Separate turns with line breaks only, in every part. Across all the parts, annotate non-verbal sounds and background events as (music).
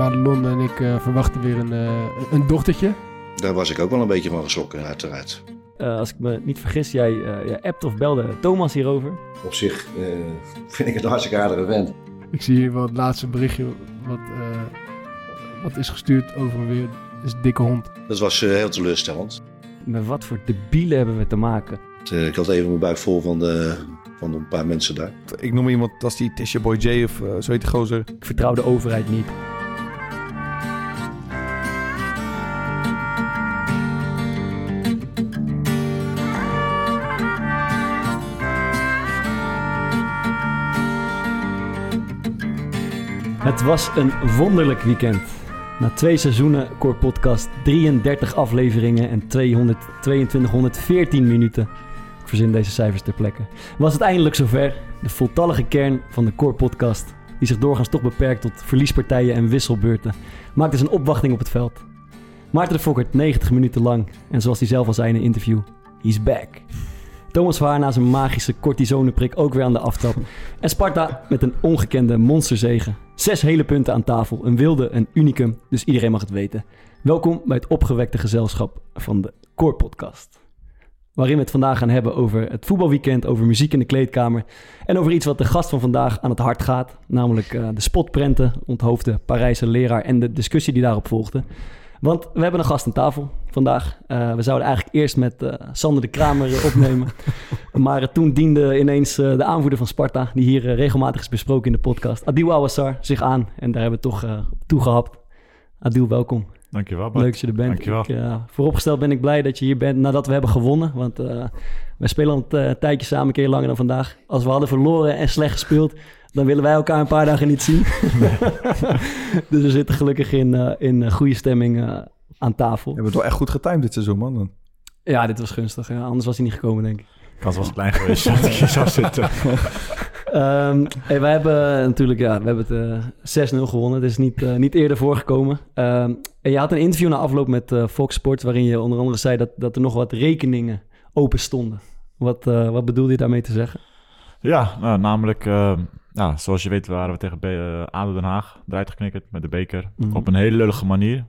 Madelon en ik uh, verwachten weer een, uh, een dochtertje.
Daar was ik ook wel een beetje van geschrokken, uiteraard.
Uh, als ik me niet vergis, jij, jij appt of belde Thomas hierover.
Op zich vind ik het een hartstikke aardige vent.
Ik zie hier wel het laatste berichtje wat, wat is gestuurd over weer. is dikke hond.
Dat was heel teleurstellend.
Met wat voor debielen hebben we te maken?
Ik had even mijn buik vol van de, van een paar mensen daar.
Ik noem iemand als die Tisha Boy J of uh, zo heet die gozer.
Ik vertrouw de overheid niet. Het was een wonderlijk weekend. Na twee seizoenen Core Podcast, 33 afleveringen en 200, 2214 minuten verzin deze cijfers ter plekke. Was het eindelijk zover? De voltallige kern van de Core Podcast, die zich doorgaans toch beperkt tot verliespartijen en wisselbeurten, maakte zijn opwachting op het veld. Maarten de Fokkert 90 minuten lang en zoals hij zelf al zei in een interview, he's back. Thomas Waar na zijn magische cortisoneprik ook weer aan de aftap. (laughs) En Sparta met een ongekende monsterzegen. Zes hele punten aan tafel, een wilde, een unicum, dus iedereen mag het weten. Welkom bij het opgewekte gezelschap van de Core Podcast waarin we het vandaag gaan hebben over het voetbalweekend, over muziek in de kleedkamer en over iets wat de gast van vandaag aan het hart gaat, namelijk uh, de spotprenten, onthoofde Parijse leraar en de discussie die daarop volgde. Want we hebben een gast aan tafel vandaag. Uh, we zouden eigenlijk eerst met uh, Sander de Kramer opnemen. (laughs) maar toen diende ineens de aanvoerder van Sparta, die hier regelmatig is besproken in de podcast, Adil Awassar, zich aan. En daar hebben we toch toegehapt. Adil, welkom.
Dankjewel, Bart.
Leuk dat je er bent.
Dankjewel.
Ik, vooropgesteld ben ik blij dat je hier bent nadat we hebben gewonnen. Want wij spelen al een tijdje samen, een keer langer dan vandaag. Als we hadden verloren en slecht gespeeld, dan willen wij elkaar een paar dagen niet zien. (laughs) dus we zitten gelukkig in, uh, in goede stemming aan tafel.
Je hebt het wel echt goed getimed dit seizoen, man.
Ja, dit was gunstig. Ja. Anders was hij niet gekomen, denk ik.
Kans was klein geweest dat ik hier zou zitten.
Um, (laughs) hey, wij hebben natuurlijk ja, we hebben het uh, 6-0 gewonnen. Het is niet, uh, niet eerder voorgekomen. Um, en je had een interview na afloop met uh, Fox Sports... waarin je onder andere zei dat, dat er nog wat rekeningen open stonden. Wat, wat bedoelde je daarmee te zeggen?
Ja, nou, namelijk... ja, zoals je weet waren we tegen B ADO Den Haag eruit geknikkerd met de beker. Mm -hmm. Op een hele lullige manier.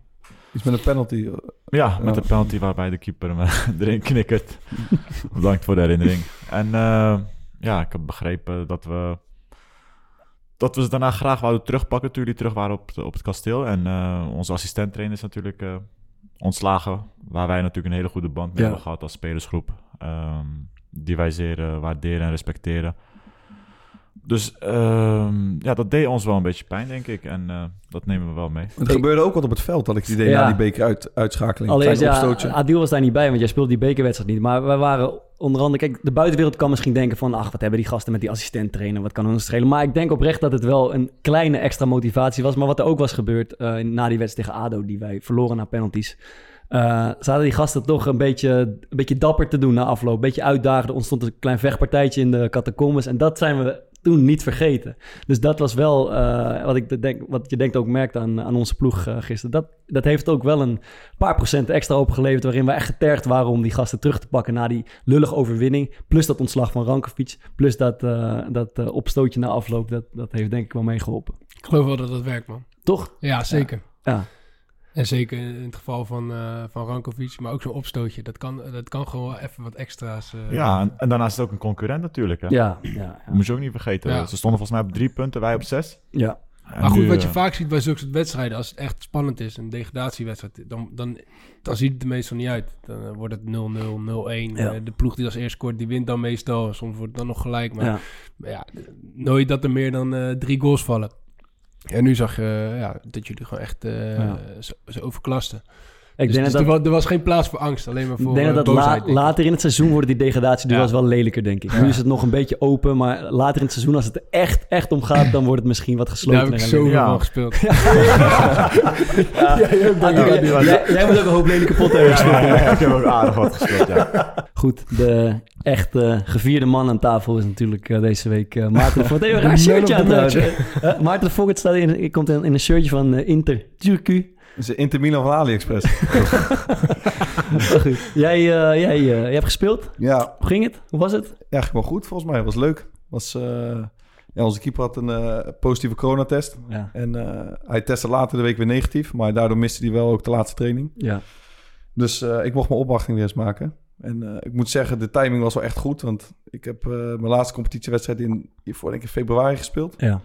Iets met een penalty.
Ja, met een penalty waarbij de keeper hem (laughs) erin knikkert. Bedankt voor de herinnering. En ja, ik heb begrepen dat we, dat we ze daarna graag wouden terugpakken toen jullie terug waren op, op het kasteel. En uh, onze assistent-trainer is natuurlijk uh, ontslagen, waar wij natuurlijk een hele goede band mee ja. hebben gehad als spelersgroep. Um, die wij zeer waarderen en respecteren. Dus um, ja, dat deed ons wel een beetje pijn, denk ik. En uh, dat nemen we wel mee.
Het gebeurde ook wat op het veld, dat ik het idee ja. na die beker uit, uitschakeling.
Allereerst, ja, Adil was daar niet bij, want jij speelde die bekerwedstrijd niet. Maar wij waren onder andere... Kijk, de buitenwereld kan misschien denken van... ach, wat hebben die gasten met die assistent trainen? Wat kan ons schelen? Maar ik denk oprecht dat het wel een kleine extra motivatie was. Maar wat er ook was gebeurd uh, na die wedstrijd tegen ADO... die wij verloren na penalties... Uh, zaten die gasten toch een beetje, een beetje dapper te doen na afloop. Een beetje uitdagen. Er ontstond een klein vechtpartijtje in de catacombes. En dat zijn we toen niet vergeten. Dus dat was wel uh, wat ik denk, wat je denkt ook merkt aan, aan onze ploeg uh, gisteren. Dat, dat heeft ook wel een paar procent extra opgeleverd. Waarin we echt getergd waren om die gasten terug te pakken na die lullige overwinning. Plus dat ontslag van Rankovic. Plus dat, uh, dat opstootje na afloop. Dat, dat heeft denk ik wel meegeholpen.
Ik geloof wel dat dat werkt, man.
Toch?
Ja, zeker.
Ja. ja.
En zeker in het geval van, uh, van Rankovic, maar ook zo'n opstootje. Dat kan, dat kan gewoon wel even wat extra's. Uh,
ja, en, en, daarnaast is het ook een concurrent natuurlijk. Hè?
Ja, ja, ja.
Dat moet je ook niet vergeten. Ja. Ze stonden volgens mij op drie punten, wij op zes.
Ja.
En maar goed, nu, wat je uh, vaak ziet bij zulke soort wedstrijden, als het echt spannend is, een degradatiewedstrijd, dan, dan, dan ziet het er meestal niet uit. Dan wordt het 0-0, 0-1. Ja. de ploeg die als eerst scoort, die wint dan meestal. Soms wordt het dan nog gelijk. Maar ja, maar ja nooit dat er meer dan drie goals vallen. En nu zag je uh, ja, dat jullie gewoon echt ja. zo, zo overklasten. Ik dus, denk dus dat er, was, er was geen plaats voor angst, alleen maar voor
denk
uh,
dat, dat la, later in het seizoen worden die degradatieduels ja. wel lelijker, denk ik. Ja. Nu is het nog een beetje open, maar later in het seizoen, als het er echt, echt om gaat, dan wordt het misschien wat gesloten.
Daar heb ik zoveel ja. van gespeeld. (laughs)
Jij moet ook een hoop lelijke potten hebben gespeeld.
ik heb ook aardig wat gespeeld, ja.
Goed, de echte gevierde man aan tafel is natuurlijk uh, deze week uh, Maarten de Vogt. Even een (laughs) raar shirtje aan. Uh, Maarten de Vogt staat in, komt in, in een shirtje van Inter Turku.
Is Inter Milan van AliExpress.
goed. (laughs) Jij, uh, jij, uh, jij hebt gespeeld?
Ja.
Hoe ging het? Hoe was het?
Ja, wel goed volgens mij. Het was leuk. Was, uh, Ja, onze keeper had een eh, positieve coronatest.
Ja.
En eh, hij testte later de week weer negatief. Maar daardoor miste hij wel ook de laatste training.
ja.
Dus eh, ik mocht mijn opwachting weer eens maken. En eh, ik moet zeggen, de timing was wel echt goed. Want ik heb eh, mijn laatste competitiewedstrijd in, hiervoor denk ik in februari gespeeld.
ja.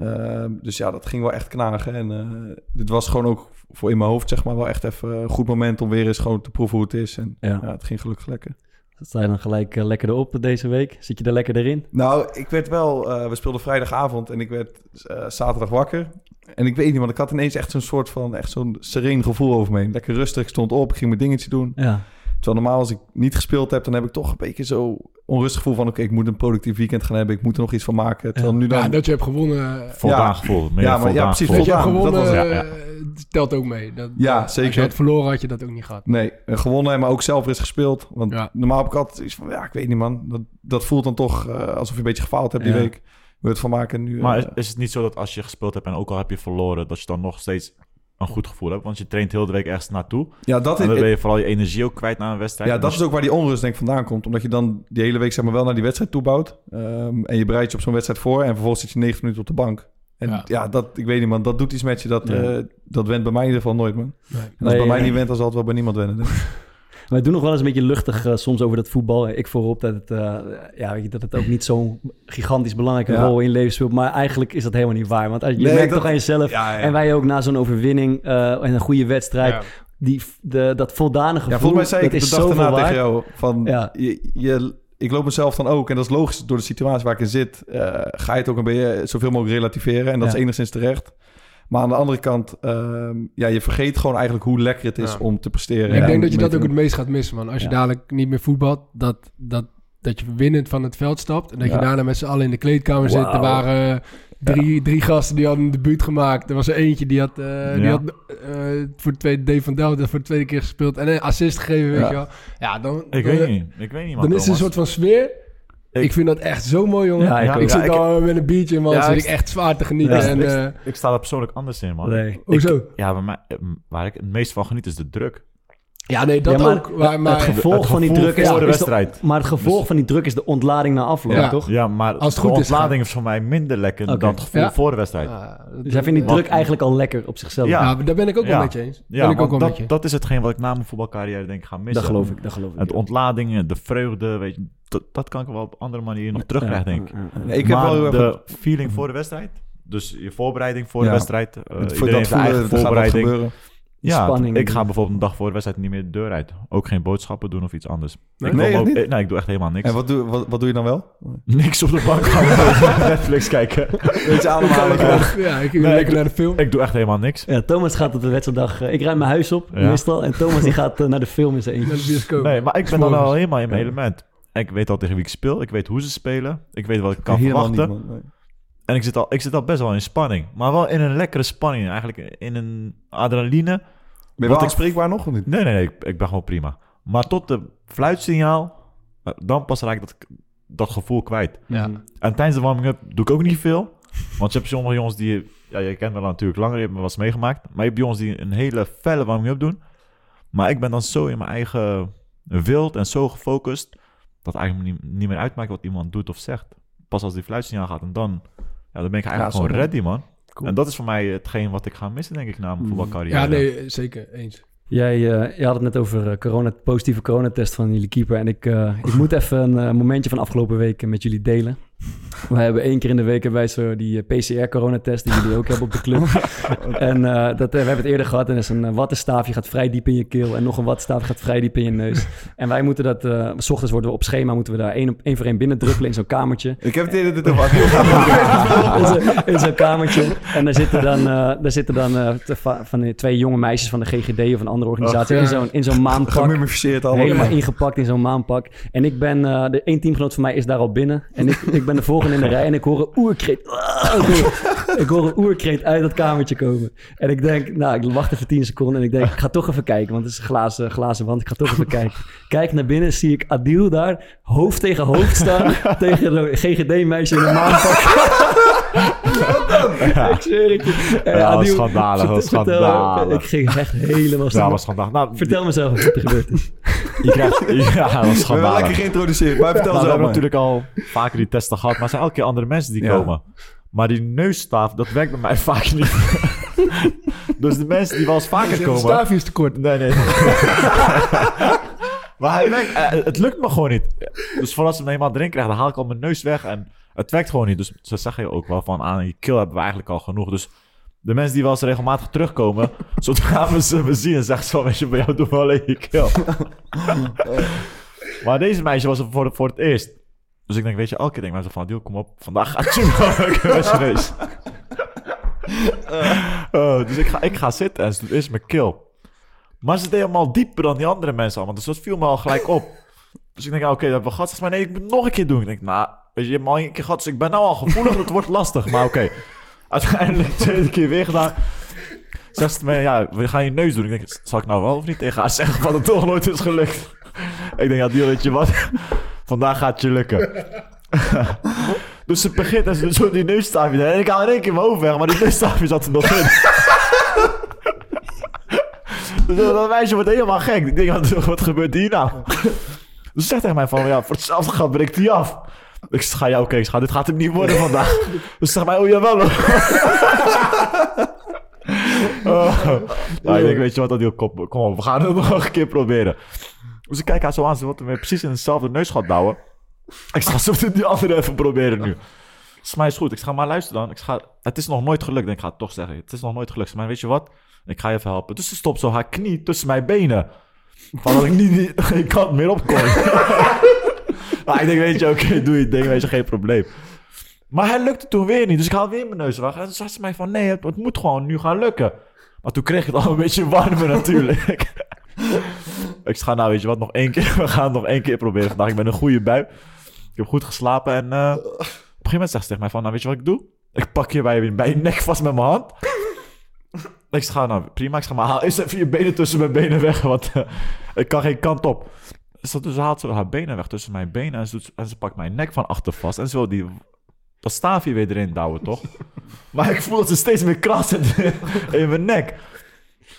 Ehm, dus ja, dat ging wel echt knagen. En eh, dit was gewoon ook voor in mijn hoofd, zeg maar, wel echt even een goed moment om weer eens gewoon te proeven hoe het is. En
Ja.
ja, het ging gelukkig lekker.
Sta je dan gelijk eh, lekker erop deze week? Zit je er lekker erin?
Nou, ik werd wel, eh, we speelden vrijdagavond en ik werd zaterdag wakker. En ik weet niet, want ik had ineens echt zo'n soort van, echt zo'n sereen gevoel over me heen. Lekker rustig, ik stond op, ik ging mijn dingetje doen.
Ja.
Terwijl normaal als ik niet gespeeld heb, dan heb ik toch een beetje zo onrustig gevoel van... oké, ik moet een productief weekend gaan hebben, ik moet er nog iets van maken. Terwijl nu dan...
Ja, dat je hebt gewonnen. eh,
Voldaan
Ja.
gevoel.
Ja, maar- ja, precies.
Dat je hebt
voldaan, dat
gewonnen,
was het.
eh, telt ook mee. Dat,
Ja,
Als
zeker.
je had verloren, had je dat ook niet gehad.
Nee, eh, gewonnen, maar ook zelf eens gespeeld. Want
Ja.
normaal heb ik altijd iets van, ja, ik weet niet man. Dat, dat voelt dan toch eh, alsof je een beetje gefaald hebt die
Ja.
week. Wil je het van maken nu?
Maar
eh,
is, is het niet zo dat als je gespeeld hebt en ook al heb je verloren, dat je dan nog steeds een goed gevoel hebt? Want je traint heel de week ergens naartoe.
ja, dat,
En dan ben je vooral je energie ook kwijt na een wedstrijd.
ja, dat is ook waar die onrust denk ik vandaan komt. Omdat je dan die hele week zeg maar wel naar die wedstrijd toebouwt. Ehm, en je bereidt je op zo'n wedstrijd voor. En vervolgens zit je 90 minuten op de bank. En ja,
Ja.
dat, ik weet niet man, dat doet iets met je. Dat,
Ja.
eh, dat went bij mij in ieder geval nooit man.
Nee.
En als
Nee,
bij mij
ja.
niet went, dan zal het wel bij niemand wennen.
Wij doen nog wel eens een beetje luchtig eh, soms over dat voetbal. Ik voorop dat het, eh, ja, weet je, dat het ook niet zo'n gigantisch belangrijke
Ja.
rol in leven speelt. Maar eigenlijk is dat helemaal niet waar. Want als, je
Nee,
merkt
dat-
toch aan jezelf.
Ja.
En wij ook na zo'n overwinning eh, en een goede wedstrijd. Die, de, dat voldane gevoel,
Ja, volgens mij zei ik de dag daarna
waard.
tegen jou. Van,
Ja.
je, je, ik loop mezelf dan ook, en dat is logisch door de situatie waar ik in zit, ga je het ook een beetje zoveel mogelijk relativeren. En dat
Ja.
is enigszins terecht. Maar aan de andere kant, ehm, ja, je vergeet gewoon eigenlijk hoe lekker het is
Ja.
om te presteren.
ik
En
denk dat je dat ook het meest gaat missen, man. Als je
Ja.
dadelijk niet meer voetbalt, dat, dat, dat je winnend van het veld stapt. En dat
Ja.
je daarna met z'n allen in de kleedkamer zit. Er waren eh, drie, drie gasten die hadden een debuut gemaakt. Er was er eentje die had, eh, die
Ja.
had eh, voor de tweede Dave van Delft voor de tweede keer gespeeld. En een assist gegeven, weet
Ja.
je wel. Ja, dan,
Ik
dan,
weet niet. Ik weet niet, man.
dan is er een soort van sfeer. Ik,
Ik-
vind dat echt zo mooi, jongen.
Ja, ik
Ja,
ook.
ik zit al met een biertje in man.
Ja,
zit
ik-
echt zwaar te genieten.
Ja,
en,
ik-
eh,
Ik sta er persoonlijk anders in, man.
Nee.
Ik-
Hoezo?
ja, mij, eh, waar ik het meest van geniet is de druk.
ja, nee, dat
Ja, maar
ook. Maar, maar,
het gevolg
het
van die druk is,
voor de
is de-
wedstrijd.
maar het gevolg
Dus-
van die druk is de ontlading na afloop,
Ja.
toch?
Ja, maar
Als het
de
goed is,
ontlading is voor mij minder lekker dan het gevoel
Ja.
voor de wedstrijd.
Dus hij vindt die druk eigenlijk al lekker op zichzelf.
Ja.
Maar daar ben ik ook wel met je eens.
Ja,
ben ik ook wel met je.
dat, dat is hetgeen wat ik na mijn voetbalcarrière denk ik ga missen.
dat geloof ik, dat geloof ik.
Het ontladingen, de vreugde, weet je, dat, dat kan ik wel op andere manieren nog terugkrijgen, denk ik.
Ja, ja, ja.
Nee, ik heb
maar
wel
de feeling voor de wedstrijd, dus je voorbereiding voor
Ja.
de wedstrijd, uh,
het-
iedereen
voor
heeft
dat
zijn
voelen,
eigen
er gaat wat
voorbereiding. Ja,
spanning.
ik ga bijvoorbeeld een dag voor de wedstrijd niet meer de deur uit. Ook geen boodschappen doen of iets anders.
Nee?
ik,
Nee,
ook-
echt niet?
eh, nee, ik doe echt helemaal niks.
En wat doe, wat, wat doe je dan wel? (laughs)
Niks op de bank gaan (laughs) Netflix kijken. (laughs)
Weet je allemaal.
Ik Ja, ik
Nee,
lekker
ik-
naar de film.
ik doe echt helemaal niks.
Ja, Thomas gaat op de wedstrijddag... eh, ik ruim mijn huis op,
Ja.
meestal. En Thomas die gaat eh, naar de film in zijn
Naar
eentje.
de bioscoop.
Nee, maar ik ben dan al helemaal in mijn
Ja.
Ik weet al tegen wie ik speel. Ik weet hoe ze spelen. Ik weet wat ik kan
Helemaal
verwachten.
niet. Nee.
En ik zit, al, ik zit al best wel in spanning. Maar wel in een lekkere spanning. Eigenlijk in een adrenaline.
Ben je
Wat
wel
ik-
aanspreekbaar nog of niet?
Nee, nee, nee. Ik, ik ben gewoon prima. Maar tot de fluitsignaal... eh, Dan pas raak ik dat, dat gevoel kwijt.
Ja.
En tijdens de warming-up doe ik ook niet veel. Want je hebt sommige jongens die... Ja, je kent me dan natuurlijk langer. Je hebt me wel eens meegemaakt. Maar je hebt jongens die een hele felle warming-up doen. Maar ik ben dan zo in mijn eigen wild en zo gefocust... dat het eigenlijk niet, niet meer uitmaakt wat iemand doet of zegt. Pas als die fluitsignaal gaat en dan... Ja, dan ben ik eigenlijk
Ja,
gewoon ready, man.
Cool.
En dat is voor mij hetgeen wat ik ga missen, denk ik, na mijn
Mm.
voetbalcarrière.
Ja, nee, zeker. Eens.
Jij eh, je had het net over eh, corona, positieve coronatest van jullie keeper. En ik, eh, ik moet (laughs) even een momentje van afgelopen week met jullie delen. Wij hebben één keer in de week hebben wij zo die eh, PCR-coronatest die jullie ook hebben op de club. (laughs) en eh, dat, eh, we hebben het eerder gehad. En dat is een uh, wattenstaafje gaat vrij diep in je keel. En nog een wattenstaafje gaat vrij diep in je neus. (laughs) En wij moeten dat... eh, s ochtends worden we op schema, moeten we daar één, op, één voor één binnen druppelen in zo'n kamertje.
Ik heb het eerder Adil (laughs)
in zo'n- kamertje. En daar zitten dan, daar zitten dan van die twee jonge meisjes van de GGD of een andere organisatie in zo'n in zo'n maanpak. Helemaal ingepakt in zo'n maanpak. En ik ben, de één teamgenoot van mij is daar al binnen. En ik, ik ben de volgende in de rij en ik hoor een oerkreet. Ik, (laughs) hoor, ik hoor een oerkreet uit dat kamertje komen. En ik denk, nou, ik wacht even 10 seconden en ik denk, ik ga toch even kijken. Want het is een glazen, glazen wand, ik ga toch even kijken. Kijk naar binnen, zie ik Adil daar, hoofd tegen hoofd staan. (laughs) tegen een GGD-meisje in een maanpak. Ik zweer het je. Eh,
Ja, dat was schandalig, dat was
vertel-
schandalig.
Ik ging echt helemaal
Ja, was vandaag. Nou,
Vertel mezelf wat er gebeurd is. (laughs)
Je krijgt, ja, dat was
We hebben
schandalig.
lekker geïntroduceerd, maar vertel
Nou, we hebben natuurlijk al vaker die testen gehad, maar er zijn elke keer andere mensen die
Ja.
komen. Maar die neusstaaf, dat werkt bij mij (laughs) vaak niet. (laughs) dus de mensen die wel eens vaker
De
komen...
staafje is te kort.
Nee, nee. maar hij werkt, eh, het lukt me gewoon niet. Dus voordat ze hem eenmaal erin krijgen, dan haal ik al mijn neus weg en het werkt gewoon niet. Dus ze zeggen je ook wel van aan je keel hebben we eigenlijk al genoeg. Dus de mensen die wel eens regelmatig terugkomen, (laughs) zodra we ze me zien, zeggen ze van, weet je, bij jou doen we alleen je keel. (laughs) maar deze meisje was er voor, voor het eerst. Dus ik denk, weet je, elke keer denk ik van, kom op, vandaag gaat (laughs) je wel neus. Oh, dus ik ga, ik ga zitten en ze doet eerst mijn keel. Maar ze deed helemaal dieper dan die andere mensen allemaal. Dus dat viel me al gelijk op. Dus ik denk, oké, dat hebben we gehad. Ze zegt, maar nee, ik moet het nog een keer doen. Ik denk, nou, je, je hebt al een keer. Dus ik ben nou al gevoelig, het wordt lastig. Maar oké, uiteindelijk de tweede keer weer gedaan. Zegt ze me, ja, we gaan je neus doen. Ik denk, zal ik nou wel of niet tegen haar zeggen van het toch nooit is gelukt? ik denk, ja, weet je wat? Vandaag gaat het je lukken. dus ze begint en ze zo die neusstaafje. En ik haal in één keer mijn weg, maar die neusstaafje zat er nog in. Dus dat meisje wordt helemaal gek. Ik denk, wat, wat gebeurt hier nou? Dus ze zegt tegen mij van, ja, voor hetzelfde geld breekt hij af. Ik zeg, ja, oké, zeg, dit gaat hem niet worden vandaag. Dus ze zegt mij, oh jawel (laughs) oh. Ik denk, weet je wat, dat heel kop, kom op, we gaan het (laughs) nog een keer proberen. Dus ik kijk haar zo aan, ze wordt me precies in hetzelfde neusgat douwen. Ik zeg, zullen we die andere even proberen nu? Is mij is goed. Ik ga maar luisteren dan. Ik ga, het is nog nooit gelukt. Ik ga het toch zeggen. Het is nog nooit gelukt. Maar weet je wat? Ik ga je even helpen. Dus ze stopt zo haar knie tussen mijn benen. Van dat ik niet, (laughs) geen kant meer op kon. Maar ik denk, weet je, oké, doe je ding. Weet je, geen probleem. Maar hij lukte toen weer niet. Dus ik haal weer mijn neus weg. En toen zei ze mij van, nee, het, moet gewoon nu gaan lukken. Maar toen kreeg ik het al een beetje warmer natuurlijk. (laughs) ik ga nou, weet je wat, nog één keer. (laughs) We gaan het nog één keer proberen vandaag. Ik ben een goede bui. Ik heb goed geslapen en... eh, op een gegeven moment zegt ze tegen mij van, nou weet je wat ik doe? Ik pak je bij, je- bij je nek vast met mijn hand. Ik ga nou prima, ik ga maar haal eerst even je benen tussen mijn benen weg, want eh, ik kan geen kant op. Dus, dat- dus haalt ze haar benen weg tussen mijn benen en ze, doet, en ze pakt mijn nek van achter vast en ze wil die, dat staafje weer erin douwen, toch? (laughs) maar ik voel dat ze steeds meer kras in, (laughs) in mijn nek.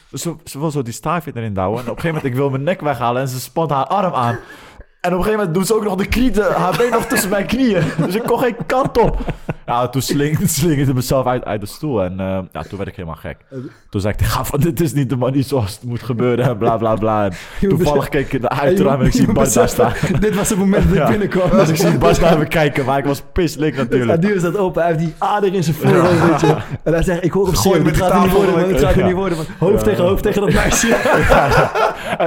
Dus ze, ze wil zo die staafje erin douwen en op een gegeven moment ik wil mijn nek weghalen en ze spant haar arm aan. En op een gegeven moment doet ze ook nog de knie, haar been nog tussen mijn knieën. Dus ik kon geen kant op. Ja, toen sling, (laughs) slingerde mezelf uit, uit de stoel. En eh, ja, toen werd ik helemaal gek. Toen zei ik tegen van, dit is niet de manier zoals het moet gebeuren. En bla, bla, bla. En (laughs) toevallig keek ik in de uiteraard en ik zie Bart daar staan. (laughs)
Dit was het moment dat ik
Ja.
binnenkwam.
Dus ik zie Bart daar even kijken, maar ik was pisselijk natuurlijk.
Adieu staat open, hij heeft die ader in zijn voorhoofd, weet je. En hij zegt, ik hoor hem schreeuwen,
die
gaat er niet worden, dit gaat er niet worden. man. Hoofd tegen hoofd tegen dat meisje.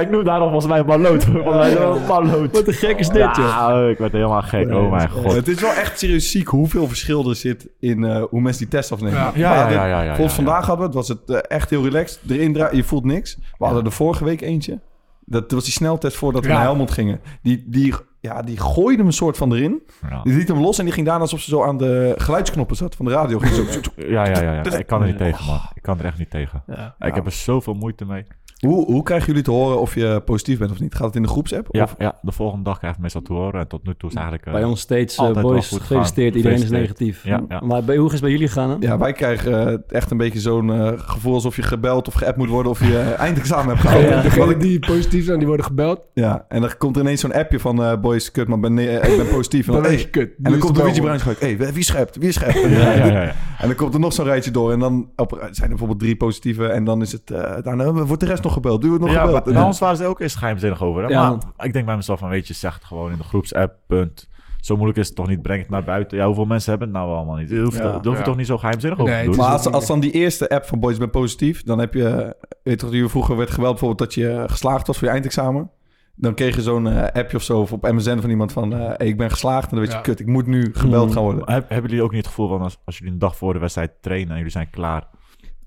Ik noem daarom volgens mij Maloot. Volgens mij Maloot.
Wat een gek is dit, joh.
Ja, ik werd helemaal gek. Oh mijn god.
Het is wel echt serieus ziek hoeveel verschil zit in eh, hoe mensen die test afnemen.
Ja.
Ja, ja, ja.
vandaag hadden we het, was het eh, echt heel relaxed. Erin je voelt niks. We hadden er vorige week eentje. Dat was die sneltest voordat we naar Helmond gingen. Die, die, ja, die gooide hem een soort van erin. Die liet hem los en die ging daarna alsof ze zo aan de geluidsknoppen zat van de radio. (laughs) Ging zo,
Ja, ja, ja, ja. (laughs) Ik kan er niet tegen, man. Ik kan er echt niet tegen.
Ja.
Ik heb er zoveel moeite mee.
Hoe, hoe krijgen jullie te horen of je positief bent of niet? Gaat het in de groepsapp?
Ja,
Of,
ja, de volgende dag krijg ik meestal te horen. En tot nu toe is eigenlijk... eh,
Bij ons steeds, eh, boys,
goed
gefeliciteerd.
gaan.
Iedereen is negatief.
Ja, ja.
Maar bij, hoe is het bij jullie gegaan dan?
ja, wij krijgen eh, echt een beetje zo'n gevoel alsof je gebeld of geappt moet worden of je (laughs) eindexamen hebt gehaald.
Ja,
ik-
die positief zijn, die worden gebeld.
Ja, en dan komt er ineens zo'n appje van eh, boys, kut ben, eh, ik ben positief. En dan,
Dan
hey,
kut.
en dan komt Luigi Bruins gelijk, hey, wie schept, wie schept?
ja, ja, ja, ja.
En dan komt er nog zo'n rijtje door en dan op, zijn er bijvoorbeeld drie positieve en dan is het, eh daarna wordt de rest nog gebeld, doe het nog
Ja,
gebeld.
bij, bij ons waren ze ook eerst geheimzinnig over. Hè?
Ja.
Maar ik denk bij mezelf van, weet je, zeg het gewoon in de groepsapp, punt. Zo moeilijk is het toch niet, breng het naar buiten. Ja, hoeveel mensen hebben het nou allemaal niet? Je hoeft,
Ja.
daar hoef je
Ja.
toch niet zo geheimzinnig over
Nee,
te doen?
Maar als, als dan die eerste app van Boys ben positief, dan heb je, weet je toch, vroeger werd gebeld bijvoorbeeld dat je geslaagd was voor je eindexamen. Dan kreeg je zo'n eh, appje of zo of op MSN van iemand van, eh, hey, ik ben geslaagd. En dan weet je,
Ja.
kut, ik moet nu gebeld
Hmm.
gaan worden.
Heb- hebben jullie ook niet het gevoel van, als, als jullie een dag voor de wedstrijd trainen en jullie zijn klaar...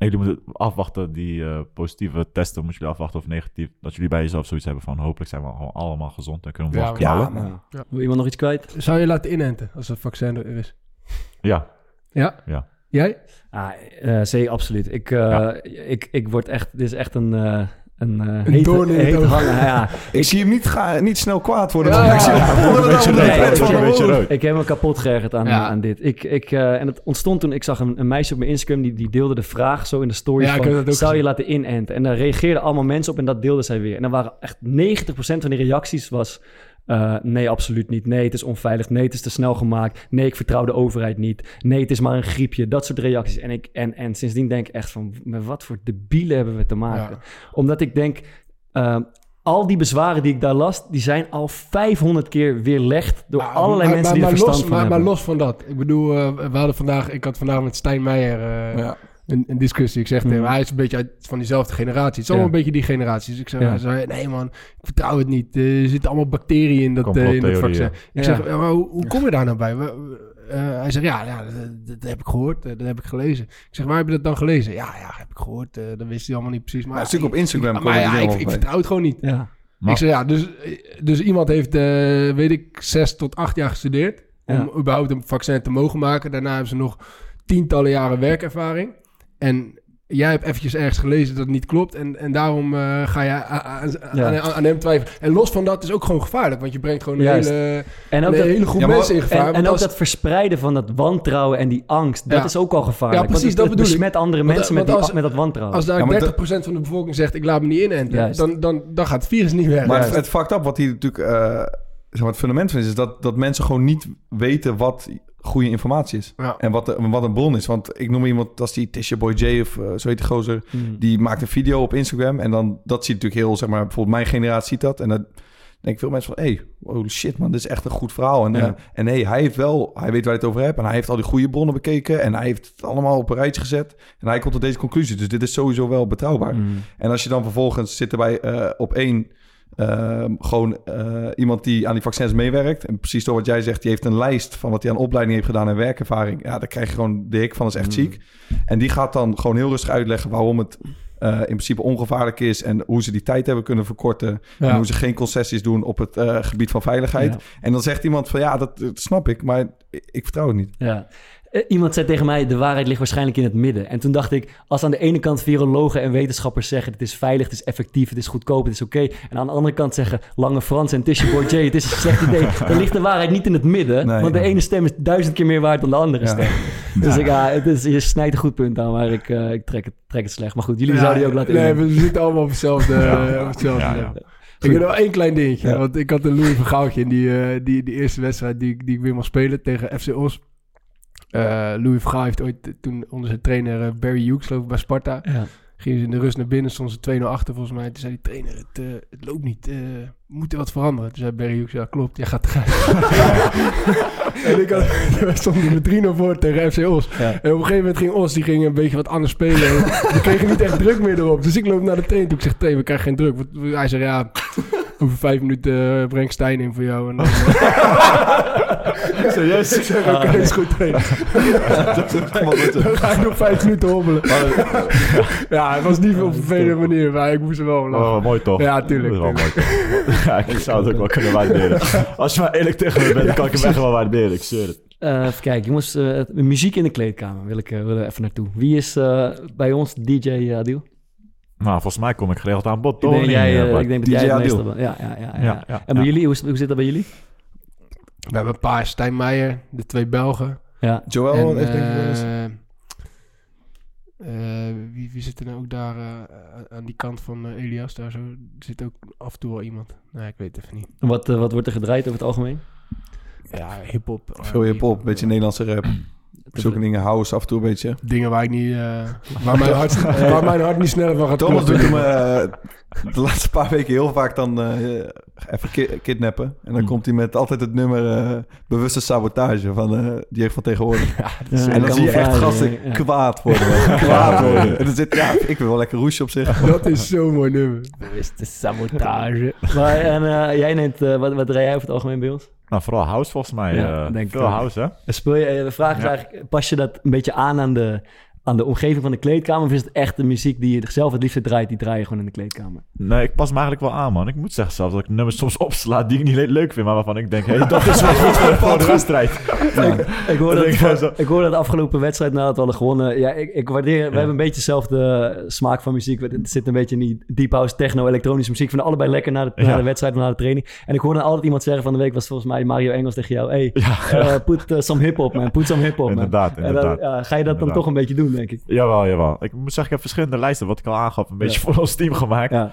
En jullie moeten afwachten, die eh, positieve testen, moeten jullie afwachten of negatief. Dat jullie bij jezelf zoiets hebben van, hopelijk zijn we gewoon allemaal gezond en kunnen we
Ja,
knallen.
Ja,
Ja.
Wil iemand nog iets kwijt?
Zou je laten inenten als het vaccin er is?
ja.
Ja?
Ja.
Jij?
Ah, eh, zeker, absoluut. Ik, eh,
Ja.
ik, ik word echt, dit is echt een, eh, een, eh
Een
heet, heet hangen. Ja, (laughs)
Ik zie hem niet, ga, niet snel kwaad worden.
Ja,
ik
ja,
rood.
Ik heb me kapot geërgerd aan,
Ja.
aan dit. Ik, ik, eh, en het ontstond toen ik zag een, een meisje op mijn Instagram... Die, die deelde de vraag zo in de story van... zou je laten inenten? En daar reageerden allemaal mensen op en dat deelde zij weer. En dan waren echt 90% van die reacties was... eh, nee, absoluut niet. Nee, het is onveilig. Nee, het is te snel gemaakt. Nee, ik vertrouw de overheid niet. Nee, het is maar een griepje. Dat soort reacties. En, ik, en, en sindsdien denk ik echt van... Met wat voor debielen hebben we te maken?
Ja.
Omdat ik denk... eh, al die bezwaren die ik daar las, die zijn al 500 keer weerlegd door
Maar-
allerlei
maar-
mensen
maar,
die er verstand
los,
van
maar,
hebben.
maar los van dat. Ik bedoel, eh, we hadden vandaag, ik had vandaag met Stijn Meijer eh,
Ja.
Een, een discussie. Ik zeg tegen hem,
Mhm.
hij is een beetje uit, van diezelfde generatie. Het is
Ja.
allemaal een beetje die generatie. Dus ik zeg, hij zei, nee man, ik vertrouw het niet. Er zitten allemaal bacteriën in dat, eh, in dat vaccin. Ik
Ja.
zeg, ja, maar hoe, hoe kom je daar nou bij? Eh, hij zegt, ja, ja dat, dat heb ik gehoord, eh, dat heb ik gelezen. Ik zeg, waar heb je dat dan gelezen? Ja, ja, heb ik gehoord. eh, dat wist hij allemaal niet precies. Maar,
Maar een stuk op Instagram
maar ja, ik, ik vertrouw het gewoon niet.
Ja.
Maar-
Ik zeg ja, dus, dus iemand heeft, eh, weet ik, zes tot acht jaar gestudeerd. Om
Ja.
überhaupt een vaccin te mogen maken. Daarna hebben ze nog tientallen jaren werkervaring. En jij hebt eventjes ergens gelezen dat het niet klopt. En, en daarom eh, ga je aan, aan,
Ja.
aan, aan hem twijfelen. En los van dat is ook gewoon gevaarlijk. Want je brengt gewoon een
Juist.
hele,
En ook
een
dat,
hele groep
Ja, maar-
mensen in gevaar.
en, ook
als-
dat verspreiden van dat wantrouwen en die angst, dat
Ja.
is ook al gevaarlijk.
Ja, precies,
want
dat
het, het
bedoel ik.
besmet andere
Want-
mensen
want
met, die,
als-
met dat wantrouwen.
als daar
Ja, maar
30% van de bevolking zegt... ik laat me niet inenten, dan, dan, dan gaat het virus niet weg.
Maar het, het fucked up wat hier natuurlijk eh, zeg maar het fundament van is, is dat, dat mensen gewoon niet weten wat goede informatie is.
Ja.
En wat, de- wat een bron is. Want ik noem iemand als die Tisha Boy J of eh, zo heet die gozer.
Hmm.
Die maakt een video op Instagram. En dan, dat ziet natuurlijk heel, zeg maar, bijvoorbeeld mijn generatie ziet dat. En dan denk ik veel mensen van, hey, holy shit man, dit is echt een goed verhaal. En,
Ja.
eh, en hey, hij heeft wel, hij weet waar hij het over hebt. En hij heeft al die goede bronnen bekeken. En hij heeft het allemaal op een rijtje gezet. En hij komt tot deze conclusie. Dus dit is sowieso wel betrouwbaar.
Hmm.
En als je dan vervolgens zit erbij eh, op één ehm, gewoon eh, iemand die aan die vaccins meewerkt. En precies door wat jij zegt, die heeft een lijst van wat hij aan opleiding heeft gedaan en werkervaring. Ja, dan krijg je gewoon de hik van, dat is echt
Mm.
ziek. En die gaat dan gewoon heel rustig uitleggen waarom het eh, in principe ongevaarlijk is. En hoe ze die tijd hebben kunnen verkorten. En hoe ze geen concessies doen op het eh, gebied van veiligheid.
Ja.
En dan zegt iemand van ja, dat, dat snap ik, maar ik, ik vertrouw het niet.
Ja. Eh, Iemand zei tegen mij, de waarheid ligt waarschijnlijk in het midden. En toen dacht ik, als aan de ene kant virologen en wetenschappers zeggen... het is veilig, het is effectief, het is goedkoop, het is oké... en aan de andere kant zeggen Lange Frans en Tisha J... het is een slecht idee, (laughs) dan ligt de waarheid niet in het midden.
Nee.
want de ene stem is duizend keer meer waard dan de andere
Ja.
stem. (laughs) Dus ik, ja, het is, je snijdt een goed punt aan, maar ik, eh, ik trek, het, trek het slecht. Maar goed, jullie
Ja,
zouden die ook laten
Nee, we zitten allemaal op hetzelfde, (laughs) op hetzelfde
Ja, ja.
Ik heb nog één klein dingetje.
Ja.
Want ik had een Louis Vergaaltje in die, eh, die, die eerste wedstrijd die, ik- die ik weer mocht spelen tegen FC Os. Eh, Louis Vergaal heeft ooit toen onder zijn trainer eh, Barry Hughes, geloof ik, bij Sparta.
Ja.
Gingen ze in de rust naar binnen, stonden ze 2-0 achter volgens mij. Toen zei die trainer, het, eh, het loopt niet, eh, we moeten wat veranderen. Toen zei Barry Hughes, ja klopt, jij gaat eruit. (laughs) en ik had, we stonden met 3-0 voor tegen FC Os.
Ja.
En op een gegeven moment ging Os, die ging een beetje wat anders spelen. En we kregen niet echt druk meer erop. Dus ik loop naar de trainer toe. Ik zeg, trainer, we krijgen geen druk. Hij zei, ja, over vijf minuten eh, breng ik Stijn in voor jou. En dan, (laughs)
Serieus?
ik zeg, oké, is goed. Dan ga ik nog vijf minuten hobbelen. ja, het was niet op een vervelende manier, maar ik moest er wel lachen.
Oh, mooi toch?
Ja, tuurlijk,
Dat is wel mooi toch? (laughs) ja, ik zou het ook wel kunnen waarderen. (laughs) Als je maar eerlijk tegen me bent, dan kan ik hem echt wel waarderen. Ik zweer het.
Eh, even kijken, jongens. eh, muziek in de kleedkamer wil ik, eh, wil er even naartoe. Wie is eh, bij ons DJ Adil?
Nou, volgens mij kom ik geregeld aan bod,
Ik denk, jij,
eh,
ik denk dat
DJ
jij het meeste... wel- Ja, ja, ja, ja.
Ja, ja,
En bij
ja.
jullie, hoe, zit dat bij jullie?
We hebben een paar, Stijn Meijer, de twee Belgen.
Ja,
Joel
en,
heeft denk ik wel eens...
eh, eh, wie, wie zit er nou ook daar eh, aan die kant van Elias? Daar zo zit ook af en toe wel iemand. Nee, ik weet het even niet.
Wat, wat wordt er gedraaid over het algemeen?
Ja, hip-hop.
Veel hip-hop, een beetje Nederlandse rap. Zulke dingen, house af en toe een beetje.
Dingen waar ik niet. eh, waar, mijn hart, (laughs) waar mijn hart niet sneller van gaat
Thomas
kloppen.
doet hem eh, de laatste paar weken heel vaak dan eh, even ki- kidnappen. En dan
Hmm.
komt hij met altijd het nummer bewuste sabotage van eh die jeugd van tegenwoordig. (laughs)
Ja,
en dan zie je echt gasten
ja.
kwaad worden. (laughs) kwaad worden. En dan zit, ja, ik wil wel lekker roesje op zich.
Dat is zo'n mooi nummer.
Bewuste sabotage. maar en, jij neemt, wat, wat draai jij over het algemeen bij ons?
Nou, vooral house volgens mij.
Ja,
eh,
denk ik
house, hè?
Speel je, eh, de vraag is eigenlijk, pas je dat een beetje aan aan de, aan de omgeving van de kleedkamer? Of is het echt de muziek die je zelf het liefst draait, die draai je gewoon in de kleedkamer?
Nee, ik pas me eigenlijk wel aan, man. Ik moet zeggen zelfs dat ik nummers soms opsla die ik niet le- leuk vind, maar waarvan ik denk, hé, hey, dat is wel goed voor, de (laughs) wedstrijd.
Ik hoorde,
Dat ik
dat, ik hoorde dat de afgelopen wedstrijd nadat we hadden gewonnen. Ja, ik, ik waardeer... We hebben een beetje dezelfde smaak van muziek. Het zit een beetje in die deep house, techno, elektronische muziek. We vinden allebei lekker na de, na
Ja.
de wedstrijd, na de training. En ik hoorde altijd iemand zeggen van de week, was volgens mij Mario Engels tegen jou. Hey, eh, put eh, some hip-hop, man. Put some hip-hop, man.
Inderdaad,
En dan,
inderdaad.
ga je dat dan toch een beetje doen, denk ik.
Jawel, jawel. Ik moet zeggen, ik heb verschillende lijsten, wat ik al aangaf, een beetje voor ons team gemaakt.
Ja.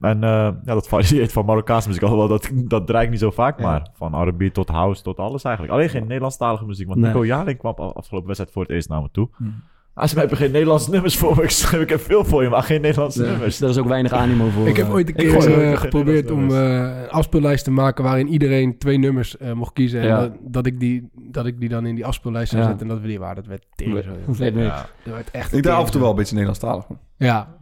En eh, ja, dat varieert van Marokkaanse muziek. Alhoewel, dat, dat draai ik niet zo vaak,
Ja.
maar van R&B tot house tot alles eigenlijk. Alleen geen Nederlandstalige muziek, want
Nee.
Nico Jaring kwam afgelopen wedstrijd voor het eerst naar me toe. Hij zei, we hebben geen Nederlandse nummers voor me. (laughs) Ik heb veel voor je, maar geen Nederlandse
Ja,
nummers.
Er is ook weinig animo voor.
Ik heb
eh,
ooit een keer eh, geprobeerd om eh, een afspeellijst te maken waarin iedereen twee nummers eh, mocht kiezen. En
Ja.
dat, dat, ik die, dat ik die dan in die afspeellijst zou
Ja.
zetten en dat we die waren. Dat werd tegen. zo.
Dat
werd echt
Ik draai af en toe wel een beetje Nederlandstalig.
zo. Ja,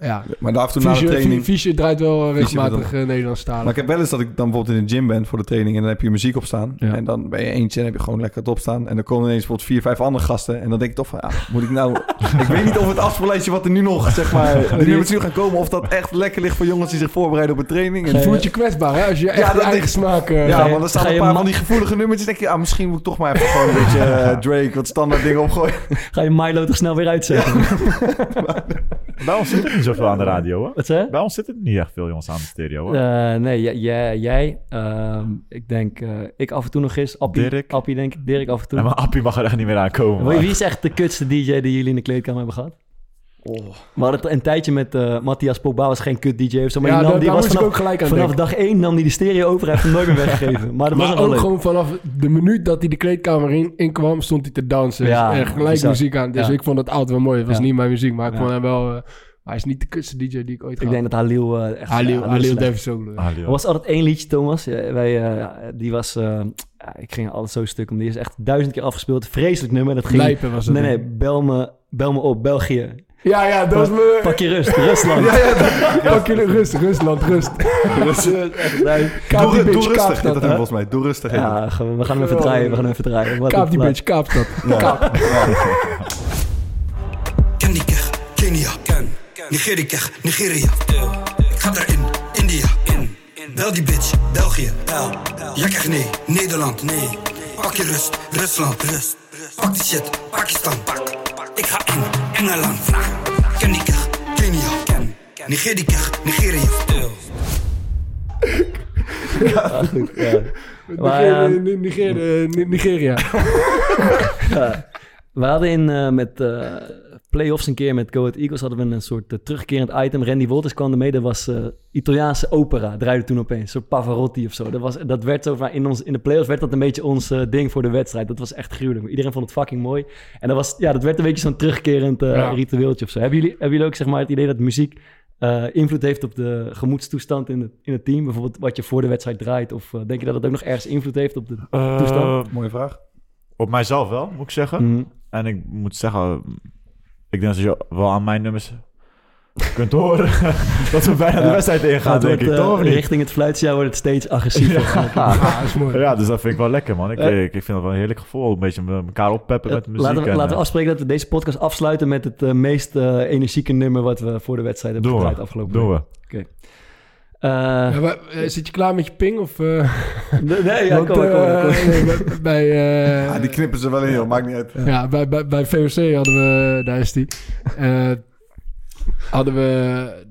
ja.
Maar daar af en toe na de training...
Fischer draait wel eh, regelmatig uh, Nederlandstalig.
Maar ik heb wel eens dat ik dan bijvoorbeeld in de gym ben voor de training en dan heb je muziek op staan.
Ja.
En dan ben je eentje en heb je gewoon lekker het opstaan. En dan komen ineens bijvoorbeeld vier, vijf andere gasten. En dan denk ik toch van, ja, moet ik nou... (laughs) ik weet niet of het afspeellijstje wat er nu nog, zeg maar, (laughs) de nummers die nu gaan komen, of dat echt lekker ligt voor jongens die zich voorbereiden op een training. En
Je voelt je kwetsbaar, hè? Als je echt
Ja,
je
dat
eigen smaak... eh,
ja, want er staan een paar van die gevoelige nummertjes. denk je, ah, misschien moet ik toch maar even gewoon een (laughs) beetje eh, Drake, wat standaard dingen opgooien.
Ga je Milo toch snel weer uitzetten?
Bij ons zit er niet zoveel aan de radio, hoor.
Wat zei?
Bij ons zitten er niet echt veel jongens aan de stereo, hoor.
Eh, nee, jij, jij, jij, ehm, ik denk, eh, ik af en toe nog eens. Appie,
Dirk.
Appie denk ik, Dirk af en toe.
En mijn appie mag er echt niet meer aankomen.
Wie-
maar-
Wie is echt de kutste DJ die jullie in de kleedkamer hebben gehad? We hadden het een tijdje met eh, Matthias Pogba, was geen kut DJ of zo. Maar
ja,
die, nam,
daar,
die
daar
was vanaf,
ook gelijk aan
vanaf dag één nam hij de stereo over. Hij heeft hem nooit meer weggegeven. Maar dat was
Maar
wel
ook
leuk.
gewoon vanaf de minuut dat hij de kleedkamer in, in kwam, stond hij te dansen.
Ja,
en gelijk
bizar.
muziek aan. Dus
Ja.
ik vond het altijd wel mooi. Het was
Ja.
niet mijn muziek, maar ik
Ja.
vond hem wel... eh, hij is niet de kutste DJ die ik ooit
Ik denk dat Halil eh, echt...
Halil,
ja,
Halil
Leo.
Er was altijd één liedje, Thomas. Ja, wij, eh, die was... eh, ja, ik ging altijd zo stuk om. Die is echt duizend keer afgespeeld. Vreselijk nummer. Dat ging...
Lijpen was het.
Nee, nee. Bel me, bel me op. België.
Ja, ja, dat is me...
Pak je rust. Rusland. (laughs)
Ja, ja, dat- pak je rust, Rusland, rust.
echt, nee. (laughs)
Kaap die
Doe,
bitch,
doe
kaap
rustig, dat hem volgens mij. Doe rustig.
Ja, we gaan hem even draaien. We gaan hem even draaien. Wat
Kaap die bitch, kaap dat.
Ja.
Kech, Kenia. Ken. Nigeria Nigeria. Ik ga erin, India. In. Bel die bitch, België. Bel. Ja kech nee, Nederland. Nee. Pak je rust, Rusland. Rust. Pak die shit, Pakistan. Pak. Ik ga in, Engeland. Ken die kech, Kenia. Ken. Nigeria Nigeria.
Ja, goed. Ja. Maar, ja,
Nigeria, Nigeria, Ni- Nigeria.
ja. We hadden in, eh, met eh playoffs een keer met Go Ahead Eagles hadden we een soort eh, terugkerend item. Randy Wolters kwam ermee. Dat was eh, Italiaanse opera. Draaide toen opeens. Een soort Pavarotti of zo. Dat, was, dat werd zo in, ons, in de playoffs werd dat een beetje ons eh, ding voor de wedstrijd. Dat was echt gruwelijk. Maar Iedereen vond het fucking mooi. En dat, was, ja, dat werd een beetje zo'n terugkerend
Ja.
ritueeltje of zo. Hebben jullie, hebben jullie ook zeg maar, het idee dat muziek invloed heeft op de gemoedstoestand in het, in het team? Bijvoorbeeld wat je voor de wedstrijd draait? Of denk je dat het ook nog ergens invloed heeft op de toestand?
Mooie vraag.
op mijzelf wel, moet ik zeggen.
Mhm.
En ik moet zeggen, ik denk dat je wel aan mijn nummers kunt horen (laughs) dat we bijna de wedstrijd ingaan, denk
wordt,
ik.
eh,
Toch of niet?
richting het fluitsignaal wordt het steeds agressiever.
Ja, dat (laughs) is mooi.
Ja, dus dat vind ik wel lekker, man. Ik, ik, ik vind het wel een heerlijk gevoel. Een beetje elkaar oppeppen met muziek.
laten, we,
en,
laten we
eh,
afspreken dat we deze podcast afsluiten met het eh, meest eh, energieke nummer wat we voor de wedstrijd hebben gedraaid afgelopen
Doen we.
week. Eh,
Ja, maar, eh, zit je klaar met je ping? Of, eh,
nee, nee, ja, (laughs)
want,
kom kom kom (laughs)
nee, bij- eh,
Ja, die knippen ze wel in, joh. Maakt niet uit.
Ja, bij, bij, bij VOC hadden we, daar is die, eh, hadden we,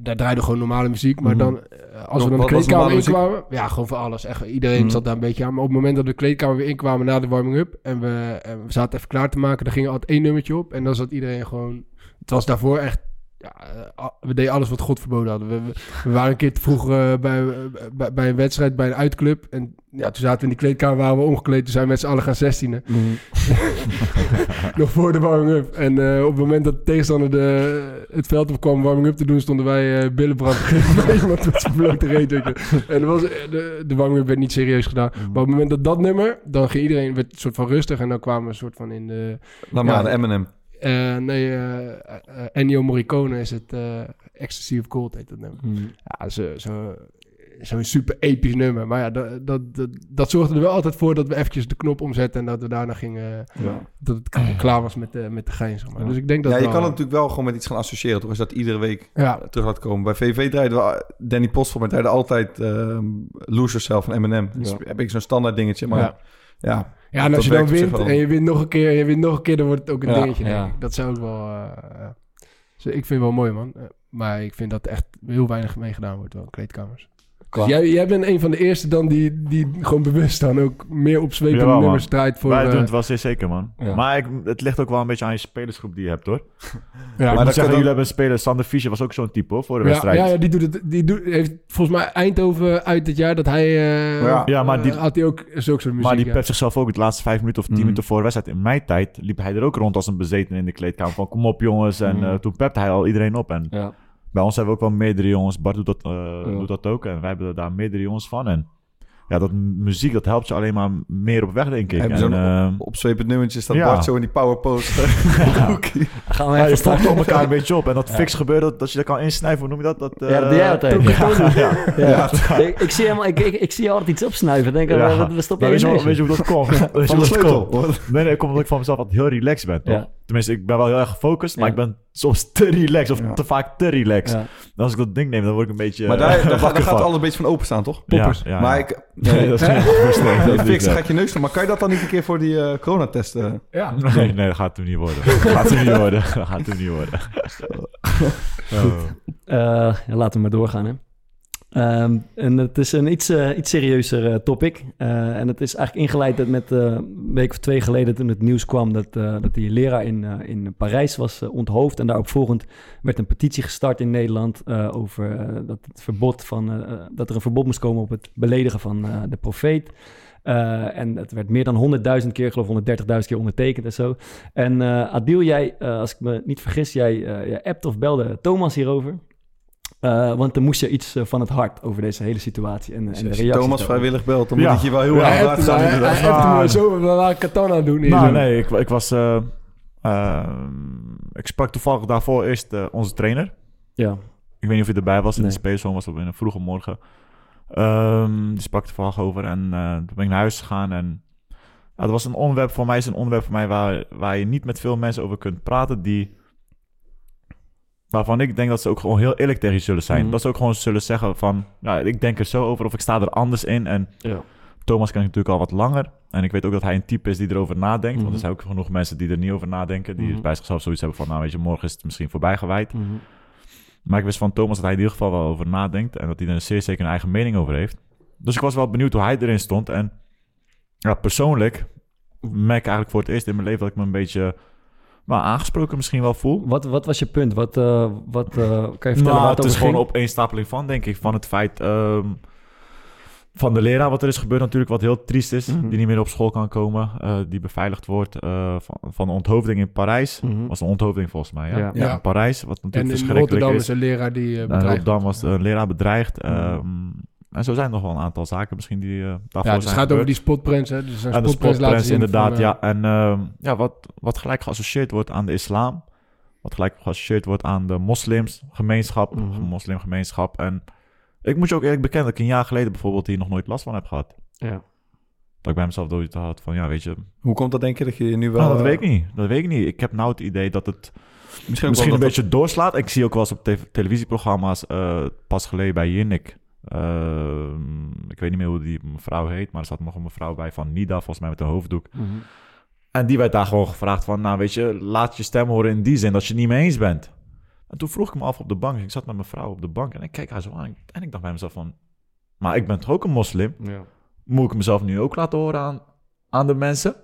daar draaide gewoon normale muziek, maar
Mhm.
dan, als we dan de kleedkamer inkwamen, ja, gewoon voor alles, echt, iedereen
Mhm.
zat daar een beetje aan, maar op het moment dat we de kleedkamer weer inkwamen na de warming-up, en we, en we zaten even klaar te maken, dan ging er altijd één nummertje op, en dan zat iedereen gewoon, het was daarvoor echt, ja, eh, a- we deden alles wat God verboden hadden. We, waren een keer te vroeg eh, bij, bij, bij een wedstrijd, bij een uitclub, en ja, toen zaten we in die kleedkamer, waren we omgekleed, toen zijn we met z'n allen gaan zestienen.
Mhm. (laughs)
Nog voor de warming-up. En eh, op het moment dat de tegenstander de, het veld op kwam warming-up te doen, stonden wij eh billenbrand bij (laughs) iemand met zijn blote reet. En was, eh, de, de warming-up werd niet serieus gedaan. Maar op het moment dat dat nummer, dan ging iedereen werd een soort van rustig. En dan kwamen we een soort van in de...
Laat maar,
Ja.
de Eminem.
Eh, nee, eh, eh, Ennio Morricone is het eh, Ecstasy of Gold heet dat nummer.
Mhm.
Ja, zo, zo, zo'n super episch nummer. Maar ja, dat, dat, dat, dat zorgde er wel altijd voor dat we eventjes de knop omzetten... en dat we daarna gingen...
Ja.
dat het klaar was met de, met de gein, zeg maar.
Ja.
Dus ik denk dat
ja, je
wel-
kan het natuurlijk wel gewoon met iets gaan associëren. Toch is dat iedere week
Ja,
terug laten komen. Bij VV draaiden we, Danny Post voor mij draaide altijd ehm Lose Yourself van Eminem. Dus
Ja.
heb ik zo'n standaard dingetje. Maar
ja.
Ja,
en als je dan wint en je wint nog een keer... je wint nog een keer, dan wordt het ook een
Ja,
dingetje, denk
ja.
ik. Dat zou ook wel... eh, ja. Dus ik vind het wel mooi, man. Eh, Maar ik vind dat echt heel weinig mee gedaan wordt, wel, kleedkamers.
Qua-
Jij, jij bent een van de eerste dan die, die gewoon bewust dan ook meer opzwepende
Jawel, man.
nummers draait voor...
Wij
eh,
doen het wel zeer zeker, man.
Ja.
Maar ik, het ligt ook wel een beetje aan je spelersgroep die je hebt, hoor. (laughs)
ja,
ik
maar
moet
dat
zeggen,
kan
jullie hebben een speler, Sander Fischer was ook zo'n type, hoor, voor de
ja,
wedstrijd.
ja, ja, die, doet het, die doet, heeft volgens mij Eindhoven uit dit jaar dat hij... eh,
Ja.
Ja, maar die-
eh, had hij ook zulke soort muziek.
Maar die
ja.
pet zichzelf ook de laatste vijf minuten of tien
Mm.
minuten voor de wedstrijd. In mijn tijd liep hij er ook rond als een bezeten in de kleedkamer. Van kom op jongens. En
Mm.
eh, toen pepte hij al iedereen op. En
Ja.
Bij ons hebben we ook wel meerdere jongens. Bart doet dat, eh,
Ja.
doet dat ook. En wij hebben daar meerdere jongens van. En ja, dat mu- muziek dat helpt je alleen maar meer op weg, denk ik.
Hebben
En,
zo'n
eh,
opzwepend nummertje staat
Ja.
Bart zo in die powerpost. (laughs) Hoekie.
Gaan we
ja, je
even
volgt
starten.
elkaar een beetje op. En dat
Ja.
fix gebeuren, dat, dat je dat kan insnijven. Hoe noem je dat? dat
Ja, dat doe jij altijd. (laughs)
Ja, ja.
Ja. Ik, ik, zie hem, ik, ik, ik zie je altijd iets opsnuiven. Denk,
Ja.
ja. wat, wat stop
Maar
jij
weet, je, weet je hoe dat komt? (laughs) Weet je
Van
hoe
de
dat
sleutel.
komt? Nee, nee, komt omdat ik van mezelf altijd heel relaxed ben, toch? Tenminste, ik ben wel heel erg gefocust, maar
Ja.
ik ben soms te relaxed of
Ja.
te vaak te relaxed.
Ja.
En als ik dat ding neem, dan word ik een beetje
Maar daar,
eh,
daar, gaat- daar gaat alles een beetje van openstaan, toch?
Poppers.
Ja, ja,
maar
ja.
ik... (laughs)
Nee, dat is geen doe (laughs)
Fix,
ik
gaat je neus doen. Maar kan je dat dan niet een keer voor die eh coronatest? eh?
Ja.
niet. (laughs) Nee, nee, dat gaat toen niet worden. Dat gaat toen niet worden. Dat gaat toen niet worden. Oh.
Eh, ja, laten we maar doorgaan. Hè. Ehm, en het is een iets, eh, iets serieuzer eh, topic. Eh, en het is eigenlijk ingeleid met een week of twee geleden toen het nieuws kwam dat, dat die leraar in, in Parijs was onthoofd. En daarop volgend werd een petitie gestart in Nederland over dat, het verbod van, dat er een verbod moest komen op het beledigen van de profeet. En het werd meer dan 100.000 keer, geloof 130.000 keer ondertekend en zo. En eh, Adil, jij, als ik me niet vergis, jij, jij appt of belde Thomas hierover. Eh, want er moest je iets eh, van het hart over deze hele situatie en, en de
je Thomas
daarover.
vrijwillig belt, dan
Ja.
moet je wel heel
Ja,
erg hard staan.
hij- hij zo, we waren katana doen. hier
Nou, nee, ik, ik was... ik sprak toevallig daarvoor eerst onze trainer.
Ja,
Ik weet niet of hij erbij was. In
Nee.
de Space was op in een vroege morgen. Ehm, die sprak toevallig over. En eh, toen ben ik naar huis gegaan. En ja, dat was een onderwerp voor mij. Is een onderwerp voor mij waar, waar je niet met veel mensen over kunt praten. Die, waarvan ik denk dat ze ook gewoon heel eerlijk tegen je zullen zijn.
Mhm.
Dat ze ook gewoon zullen zeggen van... Ja, ik denk er zo over. Of ik sta er anders in. En
ja.
Thomas ken ik natuurlijk al wat langer. En ik weet ook dat hij een type is die erover nadenkt.
Mhm.
Want er zijn ook genoeg mensen die er niet over nadenken. Die
Mhm.
bij zichzelf zoiets hebben van... Nou weet je, morgen is het misschien voorbij gewijd.
Mhm.
Maar ik wist van Thomas dat hij in ieder geval wel over nadenkt. En dat hij er zeer zeker een eigen mening over heeft. Dus ik was wel benieuwd hoe hij erin stond. En ja, persoonlijk merk ik eigenlijk voor het eerst in mijn leven dat ik me een beetje nou, aangesproken misschien wel voel.
Wat, wat was je punt? Wat, eh, wat eh, kan je vertellen
Nou,
waar
het
het
is gewoon op opeenstapeling van, denk ik. Van het feit ehm, van de leraar wat er is gebeurd natuurlijk, wat heel triest is.
Mhm.
Die niet meer op school kan komen. eh, die beveiligd wordt eh, van, van de onthoofding in Parijs.
Mhm.
was een onthoofding volgens mij, ja.
Ja.
Ja.
In Parijs, wat
En
natuurlijk
in
verschrikkelijk
Rotterdam
is.
is een leraar die
En
bedreigd
Rotterdam was een leraar bedreigd. Ehm, en zo zijn er nog wel een aantal zaken misschien die eh daarvoor
Ja,
zijn
dus het gaat over die spotprints, hè. Dus een
En de
spotprints
inderdaad,
van, eh,
ja. En ehm, ja, wat, wat gelijk geassocieerd wordt aan de islam. Wat gelijk geassocieerd wordt aan de moslimsgemeenschap.
Mhm.
Moslimgemeenschap. En ik moet je ook eerlijk bekennen dat ik een jaar geleden bijvoorbeeld hier nog nooit last van heb gehad.
Ja.
Dat ik bij mezelf dood had van, ja, weet je...
Hoe komt dat denk je dat je nu wel...
nou, dat
eh,
weet ik niet. Dat weet ik niet. Ik heb nou het idee dat het
Misschien, ook
misschien
wel
een
dat
beetje doorslaat. Ik zie ook wel eens op te- televisieprogramma's, eh, pas geleden bij Jinnik. Eh, ik weet niet meer hoe die mevrouw heet, maar er zat nog een mevrouw bij van Nida, volgens mij met een hoofddoek.
Mhm.
En die werd daar gewoon gevraagd van, nou weet je, laat je stem horen in die zin dat je het niet mee eens bent. En toen vroeg ik me af op de bank, ik zat met mijn vrouw op de bank en ik keek haar zo aan en ik dacht bij mezelf van, maar ik ben toch ook een moslim?
Ja.
Moet ik mezelf nu ook laten horen aan, aan de mensen?